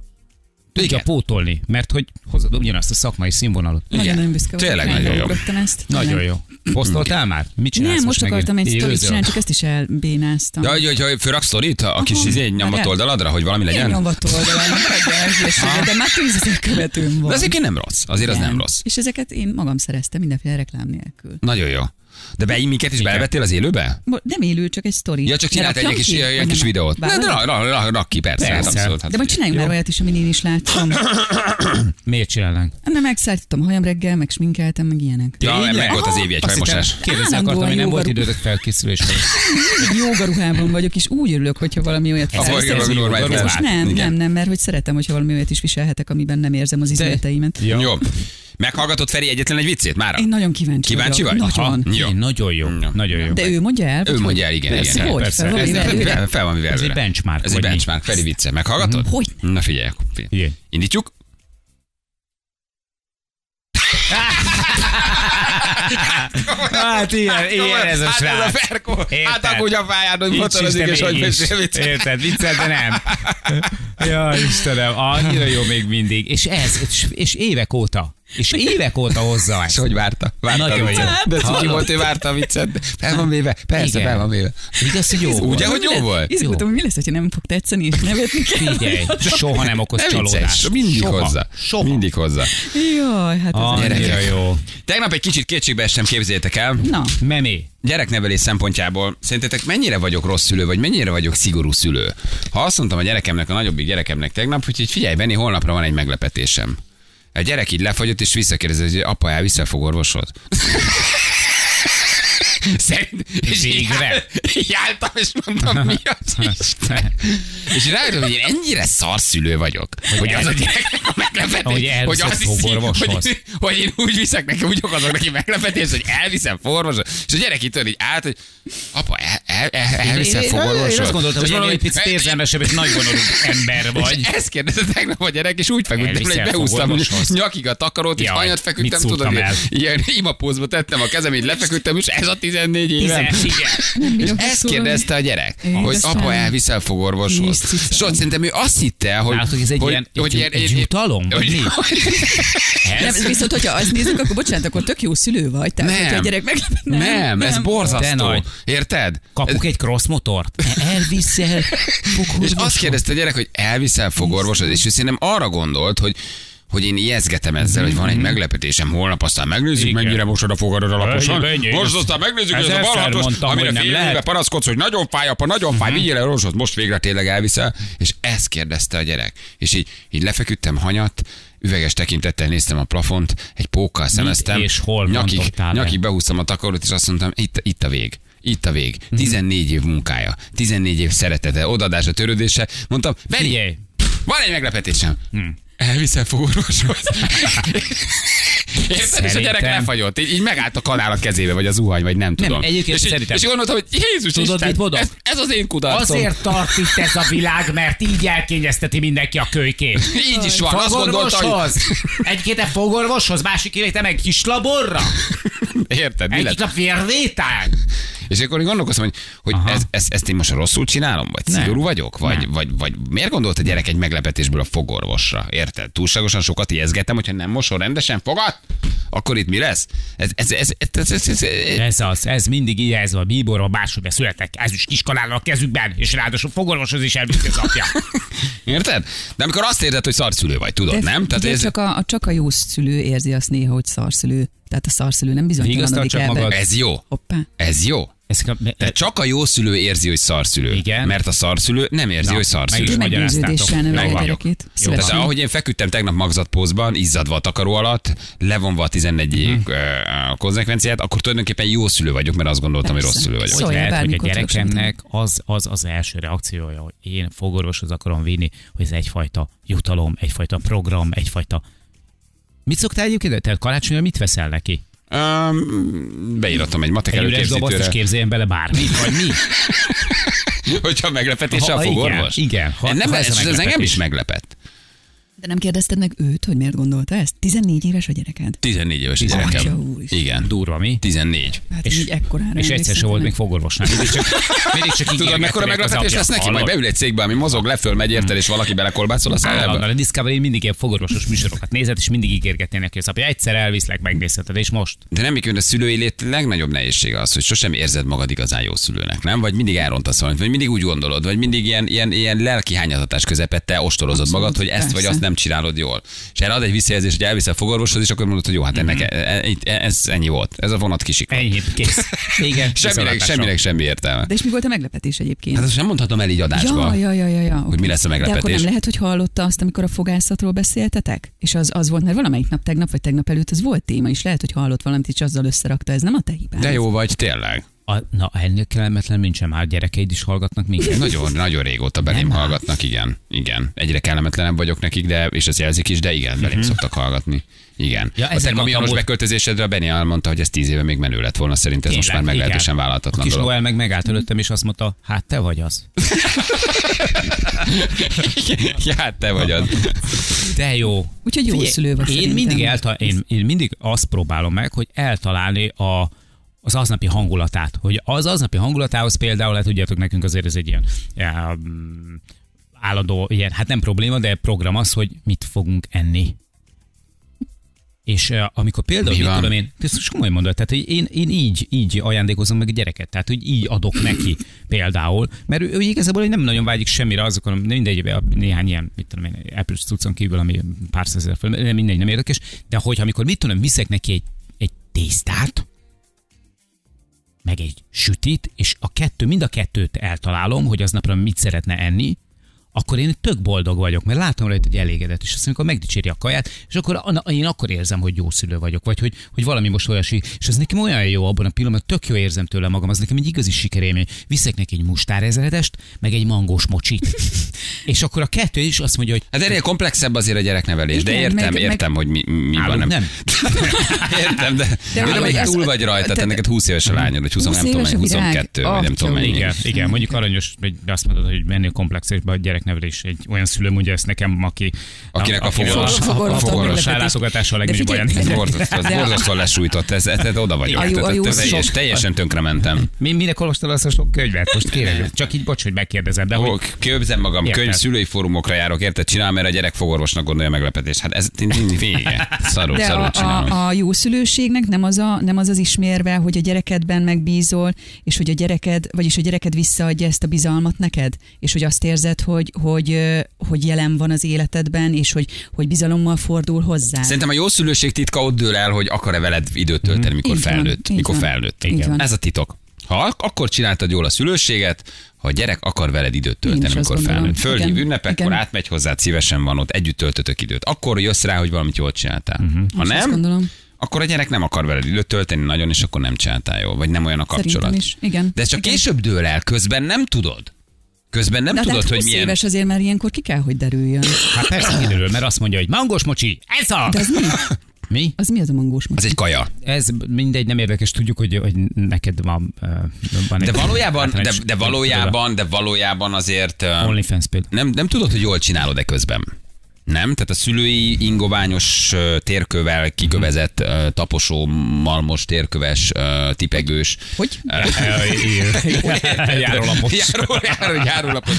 Speaker 2: tudja
Speaker 1: Igen.
Speaker 2: pótolni, mert hogy hozod ugyanazt a szakmai színvonalat.
Speaker 3: Nagyon-nagyon büszke vagyok.
Speaker 1: Tényleg nagyon jó.
Speaker 3: Ezt.
Speaker 2: Nagyon jó. Posztoltál már? Mit csinálsz
Speaker 3: Nem, most
Speaker 2: megint?
Speaker 3: akartam egy sztorit csinálni, csak ezt is elbénáztam.
Speaker 1: Ja, hogy, hogy, hogy főraksz sztorit a kis izé, nyomat oldaladra, hogy valami legyen?
Speaker 3: nyomvat oldalán, de már tízezer követőm van.
Speaker 1: De egyébként nem rossz. Azért az nem rossz.
Speaker 3: És ezeket én magam szereztem mindenféle reklám nélkül.
Speaker 1: Nagyon jó. De be, minket is belevettél az élőbe?
Speaker 3: Nem élő, csak egy sztori.
Speaker 1: Ja, csak csinált egy kis,
Speaker 3: ki?
Speaker 1: ilyen
Speaker 3: Vagy
Speaker 1: kis videót. Ne, de rak, rak, rak, ki, persze.
Speaker 2: Persze.
Speaker 1: Hát abszolút. Hát
Speaker 3: De majd csináljunk már olyat is, amin én is láttam. <coughs>
Speaker 2: Miért csinálnánk?
Speaker 3: Nem megszállítottam a hajam reggel, meg sminkeltem, meg ilyenek.
Speaker 1: Ja, meg volt az évi egy hajmosás.
Speaker 2: Kérdezni akartam, hogy nem volt időtök felkészülésre. <laughs>
Speaker 3: Jógaruhában vagyok, és úgy örülök, hogyha valami olyat
Speaker 1: ruhát.
Speaker 3: nem, nem, nem, mert hogy szeretem, hogyha valami olyat is viselhetek, amiben nem érzem az izületeimet.
Speaker 1: Jó. Meghallgatott Feri egyetlen egy viccét mára?
Speaker 3: Én nagyon kíváncsi,
Speaker 1: Kíváncsi
Speaker 3: vagyok.
Speaker 1: vagy?
Speaker 3: Nagyon.
Speaker 1: Aha. Jó.
Speaker 2: Igen, nagyon jó.
Speaker 1: Jó.
Speaker 2: Nagyon jó.
Speaker 3: De ő mondja el?
Speaker 1: Ő mondja el, igen,
Speaker 2: Persze,
Speaker 1: igen.
Speaker 3: Hogy?
Speaker 2: persze.
Speaker 3: Fel van
Speaker 1: Ez, fel, fel, fel van mivel
Speaker 2: Ez egy benchmark,
Speaker 1: Ez egy benchmark. Feri vicce. Meghallgatod?
Speaker 3: Hogy?
Speaker 1: Na figyelj. akkor, figyelj.
Speaker 2: Igen.
Speaker 1: Indítjuk.
Speaker 2: Hát ilyen, ilyen ez a
Speaker 1: hát
Speaker 2: srác.
Speaker 1: ez a Ferko. Hát akkor a pályán, hogy motorozik, és hogy beszél viccet.
Speaker 2: Érted, viccel, de nem. <laughs> Ja, Istenem, annyira jó még mindig. És ez, és, és évek óta. És évek óta hozza
Speaker 1: És
Speaker 2: ezt.
Speaker 1: hogy várta? Várta
Speaker 2: Nagyon jó.
Speaker 1: De cuki volt, hogy várta a viccet. Fel van véve? Persze,
Speaker 2: Igen.
Speaker 1: fel van véve.
Speaker 2: Igaz, hogy jó
Speaker 1: Ugye, hogy jó volt?
Speaker 3: Izgultam, hogy mi lesz, hogyha nem fog tetszeni, és nevetni kell.
Speaker 2: Figyelj, soha nem okoz csalódást.
Speaker 1: mindig hozza.
Speaker 2: Soha.
Speaker 1: Mindig hozza.
Speaker 3: Jaj, hát ez
Speaker 2: Annyira jó.
Speaker 1: Tegnap egy kicsit kétségbe estem, képzeljétek el.
Speaker 3: Na,
Speaker 2: Memé.
Speaker 1: Gyereknevelés szempontjából szerintetek mennyire vagyok rossz szülő, vagy mennyire vagyok szigorú szülő? Ha azt mondtam a gyerekemnek, a nagyobbik gyerekemnek tegnap, hogy figyelj, Benni, holnapra van egy meglepetésem. A gyerek így lefagyott, és visszakérdezi, hogy apa, elviszel fog orvoshoz? <laughs> Szerint, és
Speaker 2: Végre?
Speaker 1: így álltam, és mondtam, mi az <laughs> Isten? És rájöttem, hogy én ennyire szarszülő vagyok, hogy az a gyereknek <laughs> a meglepetés,
Speaker 2: Hogy elviszed
Speaker 1: azt hiszi, hogy, hogy én úgy viszek neki, úgy okozok neki meglepetést, hogy elviszem fogorvoshoz. És a gyerek itt így állt, hogy apa, el, el, el,
Speaker 2: Én- azt gondoltam, hogy egy picit érzelmesebb és nagy vonalú ember <laughs> vagy.
Speaker 1: és ezt kérdezte tegnap a gyerek, és úgy feküdtem, hogy
Speaker 2: fogorvoshoz?
Speaker 1: nyakig a takarót, és
Speaker 2: Jaj,
Speaker 1: hanyat feküdtem, tudod, ilyen imapózba tettem a kezem, így lefeküdtem, és ez a 14 évem.
Speaker 2: Tizen, <laughs> igen.
Speaker 3: nem
Speaker 1: És ezt kérdezte a gyerek, hogy apa elviszel fogorvoshoz. Ott szerintem ő azt hitte, hogy...
Speaker 2: Hogy ez egy jutalom, vagy
Speaker 1: hogy-
Speaker 2: mi? <laughs>
Speaker 3: Nem, viszont, hogyha azt nézzük, akkor bocsánat, akkor tök jó szülő vagy. Tehát,
Speaker 1: Nem.
Speaker 3: a gyerek meg...
Speaker 1: Nem, ez
Speaker 2: De
Speaker 1: borzasztó. Érted?
Speaker 2: Kapok egy crossmotort. Elviszel
Speaker 1: És
Speaker 2: fogorvoshoz.
Speaker 1: azt kérdezte a gyerek, hogy elviszel fogorvoshoz, és ő szerintem arra gondolt, hogy hogy én ijeszgetem ezzel, hogy van egy meglepetésem holnap, aztán megnézzük,
Speaker 2: Igen.
Speaker 1: mennyire mosod a fogarod alaposan. Most aztán megnézzük, hogy ez a balhatos, amire fél éve
Speaker 2: lehet. Mhm.
Speaker 1: panaszkodsz, hogy nagyon fáj, apa, nagyon fáj, vigyél el orvoshoz, most végre tényleg elviszel. És ezt kérdezte a gyerek. És így, így lefeküdtem hanyat, üveges tekintettel néztem a plafont, egy pókkal szemeztem.
Speaker 2: és hol
Speaker 1: nyakig, nyakig behúztam a takarót, és azt mondtam, itt, itt a vég. Itt a vég. 14 év munkája, 14 év szeretete, odadása, törődése. Mondtam,
Speaker 2: Figyelj,
Speaker 1: van egy meglepetésem. Elviszel fogorvoshoz. <laughs> Érted? És a gyerek lefagyott. Így, így megállt a kanál a kezébe, vagy a zuhany, vagy nem tudom.
Speaker 2: egyébként
Speaker 1: és,
Speaker 2: szerintem-
Speaker 1: és gondoltam, hogy Jézus
Speaker 2: Tudod,
Speaker 1: Isten,
Speaker 2: mit mondok?
Speaker 1: ez, ez, az én kudarcom.
Speaker 2: azért tart itt ez a világ, mert így elkényezteti mindenki a kölykét. <laughs>
Speaker 1: Így is van. Azt gondolta, hogy...
Speaker 2: Fogorvoshoz. Egy kéte fogorvoshoz, másik évete meg kislaborra. <laughs>
Speaker 1: Érted? Mi
Speaker 2: Egy
Speaker 1: lett?
Speaker 2: nap vérvétel.
Speaker 1: És akkor én gondolkoztam, hogy, hogy
Speaker 2: Aha.
Speaker 1: ez, ez, ezt én most rosszul csinálom, vagy
Speaker 2: Nem.
Speaker 1: szigorú vagyok, vagy,
Speaker 2: Nem.
Speaker 1: vagy, vagy miért gondolt a gyerek egy meglepetésből a fogorvosra? Érted? Túlságosan sokat ijeszgetem, hogyha nem mosol rendesen fogad, akkor itt mi lesz? Ez, ez, ez, ez, ez, ez, ez,
Speaker 2: Ez az, ez mindig így ez van, bíborban, máshogy születek, ez is kiskalállal a kezükben, és ráadásul fogorvoshoz is elviszi az apja. <laughs>
Speaker 1: Érted? De amikor azt érzed, hogy szarszülő vagy, tudod,
Speaker 3: De
Speaker 1: nem?
Speaker 3: ugye
Speaker 1: ez,
Speaker 3: csak, a, a, csak a jó szülő érzi azt néha, hogy szarszülő. Tehát a szarszülő nem bizonytalanodik el.
Speaker 2: magad.
Speaker 1: ez jó.
Speaker 3: Hoppá.
Speaker 1: Ez jó. Tehát csak a jó szülő érzi, hogy szarszülő.
Speaker 2: Igen.
Speaker 1: Mert a szarszülő nem érzi,
Speaker 2: Na,
Speaker 1: hogy
Speaker 2: meg
Speaker 1: szarszülő.
Speaker 2: is
Speaker 3: Ő
Speaker 2: magyaráztátok.
Speaker 3: meggyőződéssel neveli
Speaker 1: Meg
Speaker 3: a gyerekét.
Speaker 2: Jó,
Speaker 1: Tehát ahogy én feküdtem tegnap magzatpózban, izzadva a takaró alatt, levonva a 11
Speaker 2: Mhm.
Speaker 1: uh a konzekvenciát, akkor tulajdonképpen jó szülő vagyok, mert azt gondoltam, hogy
Speaker 3: Persze.
Speaker 1: rossz szülő vagyok.
Speaker 3: Szóval-
Speaker 2: hogy lehet, hogy a gyerekemnek az, az az első reakciója, hogy én fogorvoshoz akarom vinni, hogy ez egyfajta jutalom, egyfajta program, egyfajta... Mit szoktál egyébként? Tehát karácsonyra mit veszel neki?
Speaker 1: Um, beíratom egy matek
Speaker 2: Egy üres dobozt
Speaker 1: előkészítőre.
Speaker 2: képzeljen bele bármit, vagy mi? <laughs>
Speaker 1: Hogyha meglepetés a
Speaker 2: Ha- igen,
Speaker 1: fogorvos?
Speaker 2: igen. Ha-
Speaker 1: nem,
Speaker 2: ha ez
Speaker 1: ez,
Speaker 2: a
Speaker 1: engem is meglepett.
Speaker 3: De nem kérdezted meg őt, hogy miért gondolta ezt? 14 éves a gyereked?
Speaker 1: 14 éves a gyerekem. Igen.
Speaker 2: Durva, mi?
Speaker 1: 14.
Speaker 3: Hát
Speaker 2: És-
Speaker 3: így ekkorára
Speaker 2: És egyszer se volt még fogorvosnál. Mindig csak, mindig csak
Speaker 1: Tudod, mekkora meglepetés lesz neki? Majd beül egy cégbe, ami mozog, leföl, megy érted, és valaki belekolbászol a szájába.
Speaker 2: A Discovery mindig ilyen fogorvosos műsorokat nézett, és mindig ígérgetné neki az apja. Egyszer elviszlek, megnézheted, és most.
Speaker 1: De nem mikor a szülői lét legnagyobb nehézsége az, hogy sosem érzed magad igazán jó szülőnek, nem? Vagy mindig elrontasz valamit, vagy mindig úgy gondolod, vagy mindig ilyen, ilyen, ilyen lelki hányazatás közepette ostorozod magad, hogy ezt vagy azt nem csinálod jól. És erre ad egy visszajelzés, hogy elviszel a fogorvoshoz, és akkor mondod, hogy jó, hát ennek e- ez ennyi volt. Ez a vonat kisik.
Speaker 2: Ennyi, kész. <laughs> Igen,
Speaker 1: Semminek, semminek semmi értelme.
Speaker 3: De és mi volt a meglepetés egyébként?
Speaker 1: Hát azt nem mondhatom el így adásba.
Speaker 3: Ja, ja, ja, ja, ja.
Speaker 1: Hogy mi lesz a
Speaker 3: De akkor
Speaker 1: meglepetés.
Speaker 3: nem lehet, hogy hallotta azt, amikor a fogászatról beszéltetek? És az, az volt, mert valamelyik nap, tegnap vagy tegnap előtt az volt téma, és lehet, hogy hallott valamit, és azzal összerakta. Ez nem a te hibád.
Speaker 1: De jó vagy, tényleg.
Speaker 2: A, na, ennél kellemetlen nincsen már gyerekeid is hallgatnak minket.
Speaker 1: Nagyon, nagyon régóta belém
Speaker 2: Nem
Speaker 1: hallgatnak, igen. Igen. Egyre kellemetlenebb vagyok nekik, de, és ez jelzik is, de igen, belém szoktak hallgatni. Igen.
Speaker 2: Ja,
Speaker 1: a te
Speaker 2: ezen
Speaker 1: kamionos
Speaker 2: mondtam,
Speaker 1: beköltözésedre a Benny elmondta, hogy ez tíz éve még menő lett volna, szerint ez most már meglehetősen
Speaker 2: igen.
Speaker 1: vállalhatatlan
Speaker 2: A kis
Speaker 1: dolog.
Speaker 2: Noel meg megállt előttem, és azt mondta, hát te vagy az. <laughs>
Speaker 1: ja, hát te vagy az.
Speaker 2: De jó.
Speaker 3: Úgyhogy jó
Speaker 2: Figyelj,
Speaker 3: szülő vagy
Speaker 2: én
Speaker 3: szerintem.
Speaker 2: mindig, elta- én, én mindig azt próbálom meg, hogy eltalálni a, az aznapi hangulatát. Hogy az aznapi hangulatához például, hát tudjátok, nekünk azért ez egy ilyen mm, állandó, ilyen, hát nem probléma, de program az, hogy mit fogunk enni. És uh, amikor például,
Speaker 1: Mi
Speaker 2: mit tudom én, ezt most komolyan mondod, tehát hogy én, én így, így ajándékozom meg a gyereket, tehát hogy így adok neki például, mert ő, ő igazából nem nagyon vágyik semmire azokon, mindegy, néhány ilyen, mit tudom én, Apple cuccon kívül, ami pár százezer mindegy, nem érdekes, de hogyha amikor mit tudom, viszek neki egy, egy tésztát, meg egy sütit, és a kettő, mind a kettőt eltalálom, hogy aznapra mit szeretne enni, akkor én tök boldog vagyok, mert látom rajta, hogy elégedett, és azt amikor megdicséri a kaját, és akkor én akkor érzem, hogy jó szülő vagyok, vagy hogy, hogy valami most olyasmi, és az nekem olyan jó abban a pillanatban, tök jó érzem tőle magam, az nekem egy igazi sikerélmény. Viszek neki egy mustárezredest, meg egy mangós mocsit. <laughs> és akkor a kettő is azt mondja, hogy
Speaker 1: Hát ennél komplexebb azért a gyereknevelés, de
Speaker 3: Igen,
Speaker 1: értem,
Speaker 3: meg- meg-
Speaker 1: értem, hogy mi, mi van.
Speaker 2: nálunk nem. <laughs>
Speaker 1: Értem, de, de,
Speaker 3: hogy
Speaker 1: de még
Speaker 3: ez-
Speaker 1: túl vagy rajta,
Speaker 3: te-
Speaker 1: neked 20 éves a lányod, vagy 20,
Speaker 3: 20
Speaker 1: nem tudom
Speaker 3: éves
Speaker 1: mennyi,
Speaker 3: a virág.
Speaker 1: 22, vagy nem tudom
Speaker 3: Atya
Speaker 1: mennyi.
Speaker 2: Igen, igen, mondjuk aranyos, hogy azt mondod, hogy mennél komplexesbe a gyereknevelés. Egy olyan szülő mondja ezt nekem, aki...
Speaker 1: Akinek a
Speaker 2: a-
Speaker 3: fogorvos-
Speaker 2: a fogorvos
Speaker 3: meglepetés.
Speaker 2: ellátogatása a legnagyobb ajándék.
Speaker 1: Ez borzasztó, ez
Speaker 3: De-
Speaker 1: borzasztó lesújtott, ez, ez, oda vagyok. Teljes, teljesen tönkrementem.
Speaker 2: Mi, minek olvastál azt a sok könyvet? Most kérem, csak így bocs, hogy megkérdezem, de hogy...
Speaker 1: Képzem magam, könyv, szülői fórumokra járok, érted? Csinál, mert a gyerek fogorvosnak gondolja meglepetés. Hát ez tényleg vége. <laughs> Szarul,
Speaker 3: De
Speaker 1: szarul
Speaker 3: a, a, a jó szülőségnek nem az, a, nem az az ismérve, hogy a gyerekedben megbízol, és hogy a gyereked, vagyis a gyereked visszaadja ezt a bizalmat neked, és hogy azt érzed, hogy, hogy, ö, hogy jelen van az életedben, és hogy, hogy bizalommal fordul hozzá.
Speaker 1: Szerintem a jó szülőség titka ott dől el, hogy akar-e veled időt tölteni, mikor
Speaker 3: Így van,
Speaker 1: felnőtt.
Speaker 3: így
Speaker 1: Mikor
Speaker 3: van.
Speaker 1: felnőtt.
Speaker 3: Így van.
Speaker 1: Ez a titok. Ha ak- akkor csináltad jól a szülőséget, ha a gyerek akar veled időt tölteni, amikor felnőtt. Fölhív
Speaker 3: Igen,
Speaker 1: ünnepekkor,
Speaker 3: igen.
Speaker 1: átmegy hozzád, szívesen van ott, együtt töltötök időt. Akkor jössz rá, hogy valamit jól csináltál. Ha
Speaker 3: Most azt
Speaker 1: nem,
Speaker 3: gondolom.
Speaker 1: akkor a gyerek nem akar veled időt tölteni nagyon, és akkor nem csináltál jól, vagy nem olyan a kapcsolat.
Speaker 3: Is. Igen.
Speaker 1: De ez csak
Speaker 3: Igen.
Speaker 1: később dől el, közben nem tudod. Közben nem
Speaker 3: De
Speaker 1: tudod,
Speaker 3: hát
Speaker 1: hogy
Speaker 3: 20
Speaker 1: milyen...
Speaker 3: éves azért már ilyenkor ki kell, hogy derüljön.
Speaker 2: Hát persze kiderül, mert azt mondja, hogy mangos mocsi, ez a...
Speaker 3: De az mi?
Speaker 2: Mi?
Speaker 3: Az mi az a mangós
Speaker 1: Az egy kaja.
Speaker 2: Ez mindegy, nem érdekes, tudjuk, hogy, hogy neked van, van
Speaker 1: De valójában, de,
Speaker 2: általános-
Speaker 1: de valójában, de valójában azért...
Speaker 2: OnlyFans például.
Speaker 1: nem, nem tudod, hogy jól csinálod-e közben. Nem? Tehát a szülői ingoványos térkövel kikövezett taposó, malmos, térköves, tipegős.
Speaker 3: Hogy? <laughs>
Speaker 2: Járólapos.
Speaker 1: Járó, járó, járólapos.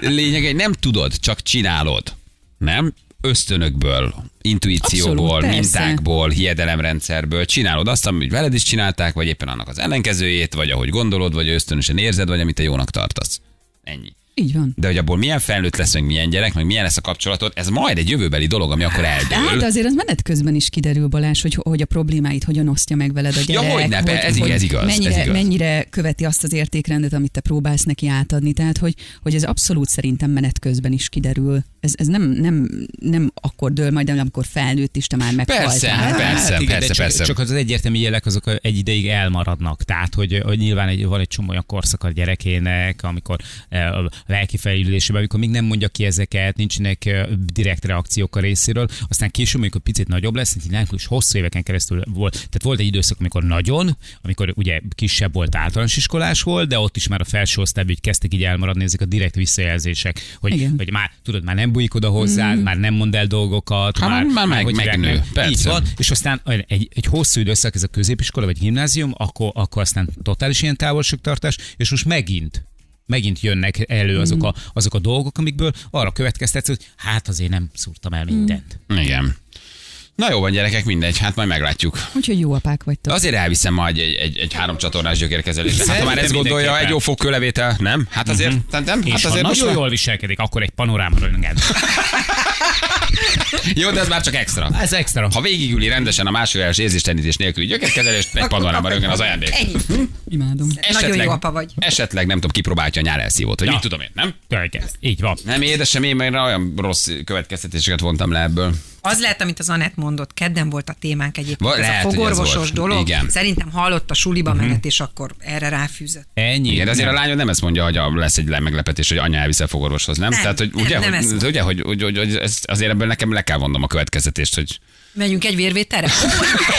Speaker 1: Lényeg, nem tudod, csak csinálod. Nem? Ösztönökből, intuícióból,
Speaker 3: Abszolút,
Speaker 1: mintákból, hiedelemrendszerből csinálod azt, amit veled is csinálták, vagy éppen annak az ellenkezőjét, vagy ahogy gondolod, vagy ösztönösen érzed, vagy amit te jónak tartasz. Ennyi.
Speaker 3: Így van.
Speaker 1: De hogy abból milyen felnőtt lesz, meg milyen gyerek, meg milyen lesz a kapcsolatod, ez majd egy jövőbeli dolog, ami akkor
Speaker 3: De hát
Speaker 1: eldől.
Speaker 3: azért az menet közben is kiderül, Balázs, hogy, hogy a problémáit hogyan osztja meg veled a gyerek.
Speaker 1: hogyne, be- ez igaz, ez igaz, ez
Speaker 3: mennyire,
Speaker 1: igaz.
Speaker 3: mennyire követi azt az értékrendet, amit te próbálsz neki átadni. Tehát, hogy, hogy ez abszolút szerintem menet közben is kiderül. Ez, ez nem, nem, nem akkor dől majd, amikor felnőtt is te már meghaltál.
Speaker 1: Persze, hát persze,
Speaker 2: igen,
Speaker 1: persze,
Speaker 2: de csak,
Speaker 1: persze.
Speaker 2: Csak az egyértelmű jelek azok egy ideig elmaradnak. Tehát, hogy, hogy nyilván egy, van egy csomó olyan korszak a gyerekének, amikor eh, lelki fejlődésében, amikor még nem mondja ki ezeket, nincsenek direkt reakciók a részéről, aztán később, amikor picit nagyobb lesz, és hosszú éveken keresztül volt. Tehát volt egy időszak, amikor nagyon, amikor ugye kisebb volt általános iskolás volt, de ott is már a felső osztályban így kezdtek így elmaradni ezek a direkt visszajelzések, hogy,
Speaker 3: Igen.
Speaker 2: hogy már tudod, már nem bújik oda hozzá, mm. már nem mond el dolgokat,
Speaker 1: Hát
Speaker 2: már,
Speaker 1: már meg-
Speaker 2: hogy
Speaker 1: megnő,
Speaker 2: meg.
Speaker 1: persze.
Speaker 2: Így van, és aztán egy, egy hosszú időszak, ez a középiskola vagy gimnázium, akkor, akkor aztán totális ilyen távolságtartás, és most megint megint jönnek elő azok a, azok a dolgok, amikből arra következtetsz, hogy hát azért nem szúrtam el mindent.
Speaker 1: Igen. Na jó van, gyerekek, mindegy, hát majd meglátjuk.
Speaker 3: Úgyhogy jó apák vagytok.
Speaker 1: Azért elviszem majd egy, egy, egy három csatornás gyökérkezelésre. Hát ha már ezt gondolja, egy jó fogkőlevétel, nem? Hát azért,
Speaker 2: Mhm.
Speaker 1: nem?
Speaker 2: És
Speaker 1: Hát
Speaker 2: ha
Speaker 1: azért most
Speaker 2: nagyon jól viselkedik, akkor egy panoráma röntgen. <laughs> <laughs>
Speaker 1: Jó, de ez már csak extra.
Speaker 2: Ez extra.
Speaker 1: Ha végigüli rendesen a másodjáros érzéstenítés nélküli gyökérkezelést, egy panoráma röntgen az ajándék.
Speaker 5: Ennyi. <laughs>
Speaker 3: Imádom.
Speaker 5: Nagyon jó apa vagy.
Speaker 1: Esetleg nem tudom, kipróbálja a nyárelszívót, vagy
Speaker 2: Ja.
Speaker 1: mit tudom én, nem?
Speaker 2: Tölgyez. Így van.
Speaker 1: Nem édesem, én meg olyan rossz következtetéseket vontam le ebből.
Speaker 5: Az lehet, amit az Anett mondott, kedden volt a témánk egyébként,
Speaker 1: Va-
Speaker 5: ez
Speaker 1: lehet,
Speaker 5: a fogorvosos dolog.
Speaker 1: Igen.
Speaker 5: Szerintem hallott a suliba menet, és akkor erre ráfűzött.
Speaker 2: Ennyi.
Speaker 1: Igen, azért
Speaker 2: Nem.
Speaker 1: a lányod nem ezt mondja, hogy lesz egy le- meglepetés, hogy anya elvisz a fogorvoshoz, nem?
Speaker 5: Nem,
Speaker 1: Tehát, hogy
Speaker 5: nem,
Speaker 1: ugye,
Speaker 5: nem
Speaker 1: hogy, ugye, hogy, hogy, hogy, hogy ez, azért ebből nekem le kell vonnom a következtetést, hogy
Speaker 5: Megyünk egy vérvételre? <laughs>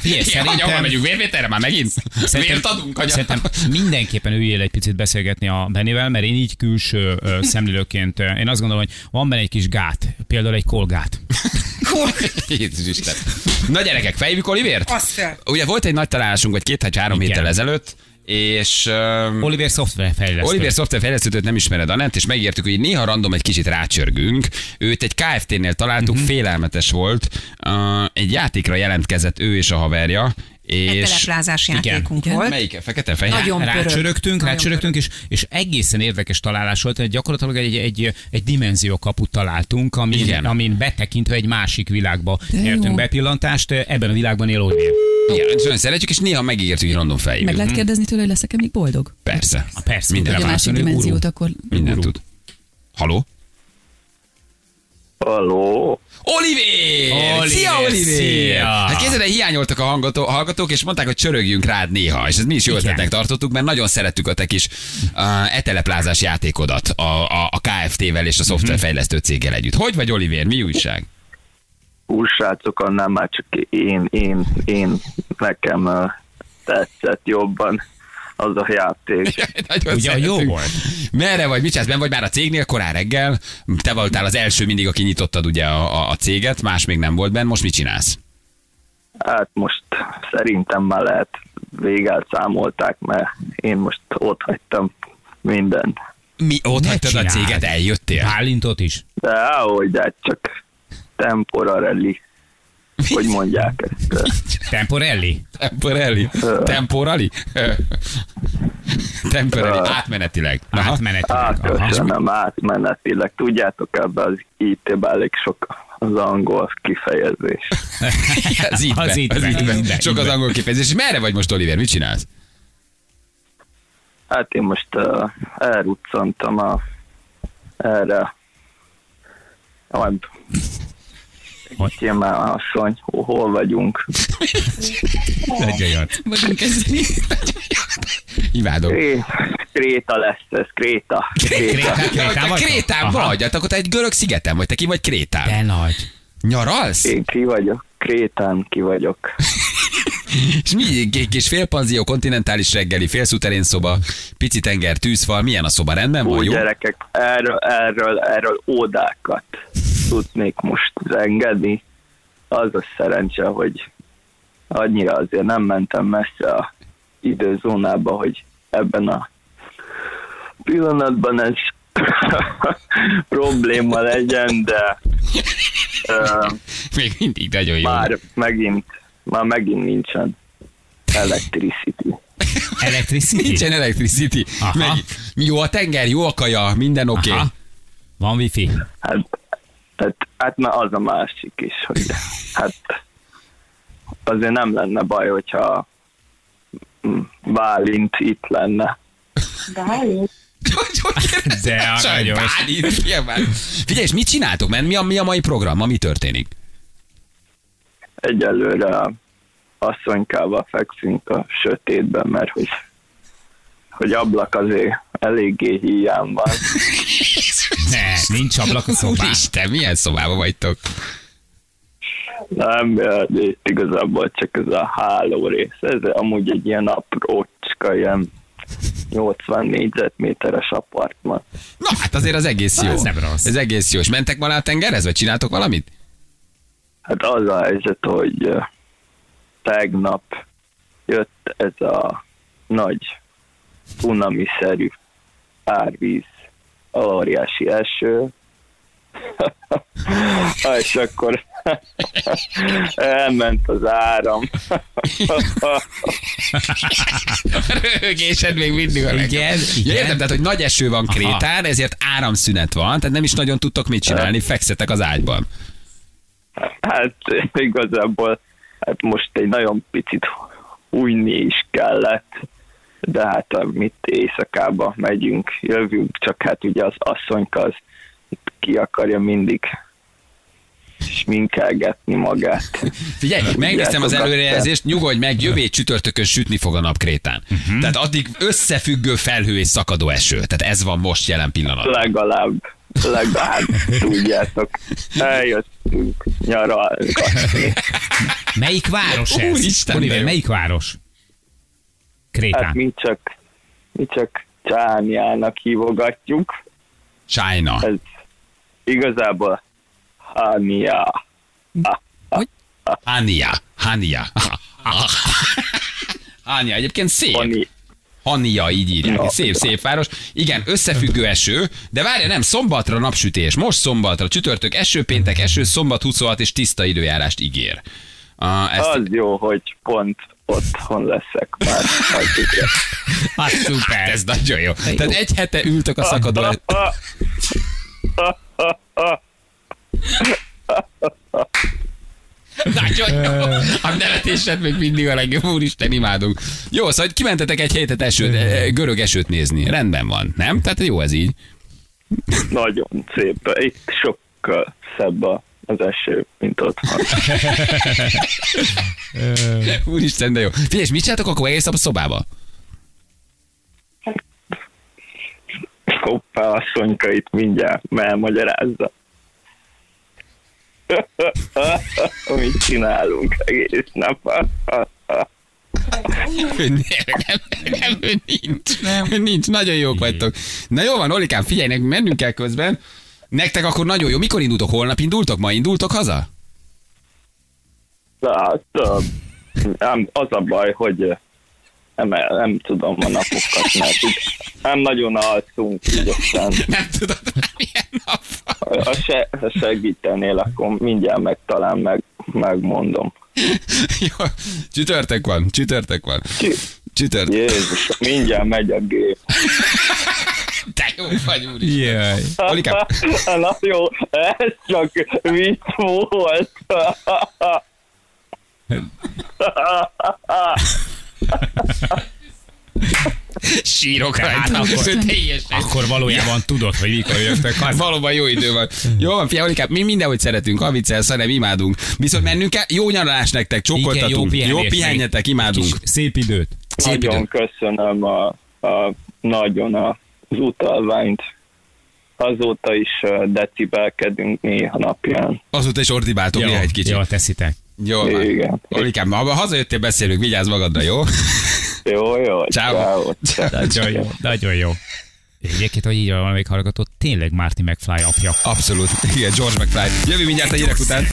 Speaker 2: Figyelj,
Speaker 1: Igen, hogy ahol
Speaker 2: szerintem,
Speaker 1: megyünk vérvételre már megint? Vért adunk, anya?
Speaker 2: szerintem mindenképpen üljél egy picit beszélgetni a Benivel, mert én így külső szemlélőként, én azt gondolom, hogy van benne egy kis gát, például egy kolgát.
Speaker 1: Jézus Isten. Na gyerekek, fejvük Olivért?
Speaker 5: Azt fel.
Speaker 1: Ugye volt egy nagy találásunk, vagy két vagy három
Speaker 2: Igen.
Speaker 1: héttel ezelőtt, és um,
Speaker 2: Oliver szoftverfejlesztő.
Speaker 1: Oliver szoftverfejlesztőt nem ismered Anett, és megértük, hogy néha random egy kicsit rácsörgünk. Őt egy KFT-nél találtuk,
Speaker 2: Mhm.
Speaker 1: félelmetes volt. Uh, egy játékra jelentkezett ő és a haverja, és...
Speaker 5: teleplázás
Speaker 2: Igen.
Speaker 5: játékunk
Speaker 3: Igen.
Speaker 5: volt.
Speaker 1: Melyik? Fekete fehér?
Speaker 5: Nagyon.
Speaker 2: Rácsörögtünk,
Speaker 5: Nagyon
Speaker 2: rácsörögtünk, és, és egészen érdekes találás volt, hogy gyakorlatilag egy, egy, egy dimenziókaput találtunk, amin,
Speaker 1: Igen.
Speaker 2: amin betekintve egy másik világba
Speaker 3: De jó.
Speaker 2: nyertünk bepillantást, ebben a világban él Oliver.
Speaker 1: Igen, és nagyon szeretjük, és néha megígértük, hogy random
Speaker 3: Meg
Speaker 1: fejvük.
Speaker 3: lehet kérdezni tőle, hogy leszek-e még boldog?
Speaker 1: Persze.
Speaker 2: A persze,
Speaker 1: Minden
Speaker 3: a másik dimenziót akkor...
Speaker 1: Minden tud. Haló?
Speaker 6: Halló?
Speaker 1: Oliver!
Speaker 2: Oliver,
Speaker 1: Szia, Oliver!
Speaker 2: szia!
Speaker 1: Hát képzeld, el, hiányoltak a hallgató, hallgatók, és mondták, hogy csörögjünk rád néha, és ezt mi is jó ötletnek tartottuk, mert nagyon szerettük a te kis uh, eteleplázás játékodat a, a, a KFT-vel és a szoftverfejlesztő céggel együtt. Hogy vagy, Oliver? Mi újság?
Speaker 6: Úgy srácok, annál már csak én, én, én nekem ö, tetszett jobban az a játék. <laughs>
Speaker 1: Nagyon
Speaker 2: Ugye,
Speaker 1: szerettük.
Speaker 2: jó volt?
Speaker 1: Merre vagy? Mit csinálsz? Ben vagy már a cégnél korán reggel? Te voltál az első mindig, aki nyitottad ugye a, a, a céget, más még nem volt benne. Most mit csinálsz?
Speaker 6: Hát most szerintem már lehet végelt számolták, mert én most ott hagytam mindent.
Speaker 1: Mi ott
Speaker 2: Ne
Speaker 1: hagytad a céget, eljöttél?
Speaker 2: Bálintot is.
Speaker 6: De ahogy, hát csak temporarelli, hogy mondják ezt.
Speaker 2: Temporelli.
Speaker 1: Temporelli? Temporali? Temporali, átmenetileg. Aha.
Speaker 2: Átmeneti.
Speaker 6: Hát
Speaker 2: Aha.
Speaker 6: köszönöm, átmenetileg. Tudjátok, ebbe az IT-ben elég sok az angol kifejezés. <laughs>
Speaker 1: Így
Speaker 2: Az így
Speaker 1: az így be, Sok az angol kifejezés. És merre vagy most, Oliver? Mit csinálsz?
Speaker 6: Hát én most uh, elruccantam a, erre. Majd
Speaker 2: Hogy?
Speaker 6: Már asszony, hol, vagyunk?
Speaker 2: Jó.
Speaker 3: Vagyunk kezdeni.
Speaker 1: Imádom.
Speaker 6: Kré, Kréta lesz ez, Kréta. Kréta.
Speaker 1: Te
Speaker 2: vagy?
Speaker 1: Krétán vagy, hát akkor te egy görög szigeten vagy, te ki vagy Krétán?
Speaker 2: De nagy.
Speaker 1: Nyaralsz?
Speaker 6: Én ki vagyok, Krétán ki vagyok. <laughs>
Speaker 1: És mi? Kis félpanzió, kontinentális reggeli, félszuterén szoba, pici tenger, tűzfal, milyen a szoba? Rendben van,
Speaker 6: Úgy
Speaker 1: jó?
Speaker 6: gyerekek, erről, erről, erről ódákat tudnék most engedni. Az a szerencse, hogy annyira azért nem mentem messze a időzónába, hogy ebben a pillanatban ez <laughs> probléma legyen, de uh,
Speaker 1: Még mindig nagyon jó.
Speaker 6: már megint, már megint nincsen electricity. <laughs>
Speaker 2: Electricity?
Speaker 1: Nincsen electricity.
Speaker 2: Aha.
Speaker 1: Meg, jó a tenger, jó a kaja, minden oké. Okay.
Speaker 2: Aha. Van wifi.
Speaker 6: Hát, hát, hát már az a másik is, hogy hát azért nem lenne baj, hogyha Bálint itt lenne.
Speaker 2: De aranyos.
Speaker 1: Figyelj, és mit csináltok? Mert mi a, mi a mai program? Ma mi történik?
Speaker 6: Egyelőre asszonykával fekszünk a sötétben, mert hogy, hogy ablak azért eléggé hiány van.
Speaker 2: Ne, nincs ablak a szobán.
Speaker 1: Úristen, milyen szobában vagytok?
Speaker 6: Nem, itt igazából csak ez a háló rész. Ez amúgy egy ilyen aprócska, ilyen 80 négyzetméteres apartman.
Speaker 1: Na, hát azért az egész jó.
Speaker 2: Ez nem rossz.
Speaker 1: Ez egész jó. És mentek ma le a tengerhez, vagy csináltok valamit?
Speaker 6: Hát az a helyzet, hogy tegnap jött ez a nagy cunami-szerű árvíz, óriási eső, <laughs> <laughs> és akkor <laughs> elment az áram.
Speaker 1: Röhögésed még mindig a legjobb.
Speaker 2: Igen, igen.
Speaker 1: értem, tehát, hogy nagy eső van
Speaker 2: Aha.
Speaker 1: Krétán, ezért áramszünet van, tehát nem is nagyon tudtok mit csinálni, fekszetek az ágyban.
Speaker 6: Hát igazából hát most egy nagyon picit újni is kellett, de hát mit éjszakába megyünk, jövünk, csak hát ugye az asszonyka az ki akarja mindig sminkelgetni magát. <laughs>
Speaker 1: Figyelj, megnéztem az előrejelzést, nyugodj meg, jövő csütörtökön sütni fog a nap Krétán.
Speaker 2: Mhm.
Speaker 1: Tehát addig összefüggő felhő és szakadó eső. Tehát ez van most jelen pillanatban.
Speaker 6: Legalább, legalább tudjátok, eljöttünk nyaralgatni.
Speaker 2: Melyik város ez?
Speaker 1: Úristen,
Speaker 2: Oliver, melyik város?
Speaker 6: Hát
Speaker 2: Krétán.
Speaker 6: mi csak, mi csak Csániának hívogatjuk,
Speaker 1: China.
Speaker 6: ez igazából Hania.
Speaker 1: Hania. Hania. Hania. Egyébként szép.
Speaker 6: Hani.
Speaker 1: Hania, így írják.
Speaker 6: Ja.
Speaker 1: Szép, szép város. Igen, összefüggő eső, de várja, nem, szombatra napsütés. Most szombatra, csütörtök, eső, péntek, eső, szombat 26 és tiszta időjárást ígér. Uh, ezt,
Speaker 6: Az jó, hogy pont otthon leszek már.
Speaker 2: Hát szuper.
Speaker 1: ez nagyon jó. Tehát egy hete ültök a szakadó... <laughs> Nagyon jó. A nevetésed még mindig a legjobb, úristen, imádunk. Jó, szóval hogy kimentetek egy hétet esőt, eh, görög esőt nézni. Rendben van, nem? Tehát jó ez így.
Speaker 6: Nagyon szép. Itt sokkal szebb a- az eső, mint otthon.
Speaker 1: Úristen, de jó. Figyelj, és mit csináltok akkor egész nap a szobába?
Speaker 6: Hoppá, asszonyka itt mindjárt elmagyarázza. <laughs> Mit csinálunk egész nap?
Speaker 1: Nem, nem, nem, nincs. Nem. Nincs, nagyon jók vagytok. Na jó van, Olikám, figyelj, nekünk mennünk kell közben. Nektek akkor nagyon jó. Mikor indultok? Holnap indultok? Ma indultok haza?
Speaker 6: Hát, nem, az a baj, hogy ö, nem, nem tudom a napokat, mert nem nagyon alszunk, így aztán
Speaker 1: Nem tudod.
Speaker 6: Ha se, ha segítenél, akkor mindjárt meg talán meg, megmondom. <laughs>
Speaker 1: Jó, csütörtök van, csütörtök van.
Speaker 6: Csü-
Speaker 1: Csütörtök.
Speaker 6: Jézus, mindjárt megy a gép. <laughs>
Speaker 1: Te jó vagy, úr.
Speaker 2: Jaj.
Speaker 1: Olikám, <laughs>
Speaker 6: Na jó, ez csak vicc volt.
Speaker 1: Sírok
Speaker 2: Tehát
Speaker 1: rajta.
Speaker 2: akkor-
Speaker 1: teljesen.
Speaker 2: Akkor valójában tudod, hogy mikor jöttek. Hát
Speaker 1: Valóban jó idő van. Jó van, figyelj, Olikám, mi mindenhogy szeretünk, ha viccelsz, hanem imádunk. Viszont mennünk kell, jó nyaralás nektek,
Speaker 2: Igen,
Speaker 1: csókoltatunk.
Speaker 2: jó
Speaker 1: jó pihenjetek, imádunk.
Speaker 2: Szép időt.
Speaker 1: Szép.
Speaker 6: Nagyon köszönöm a, a, nagyon a, az utalványt. Azóta is decibelkedünk néha napján.
Speaker 1: Azóta is ordibáltok néha egy kicsit.
Speaker 2: Jó, teszitek.
Speaker 1: Jó van.
Speaker 6: Igen.
Speaker 1: Olikám, ha hazajöttél, beszélünk, vigyázz magadra, jó?
Speaker 6: Jó, jó.
Speaker 1: Ciao.
Speaker 6: ciao, ciao.
Speaker 2: Nagyon jó, nagyon jó. Egyébként, hogy így van valamelyik hallgató, tényleg Marty McFly apja.
Speaker 1: Abszolút. Igen, George McFly. Jövő mindjárt a hírek után.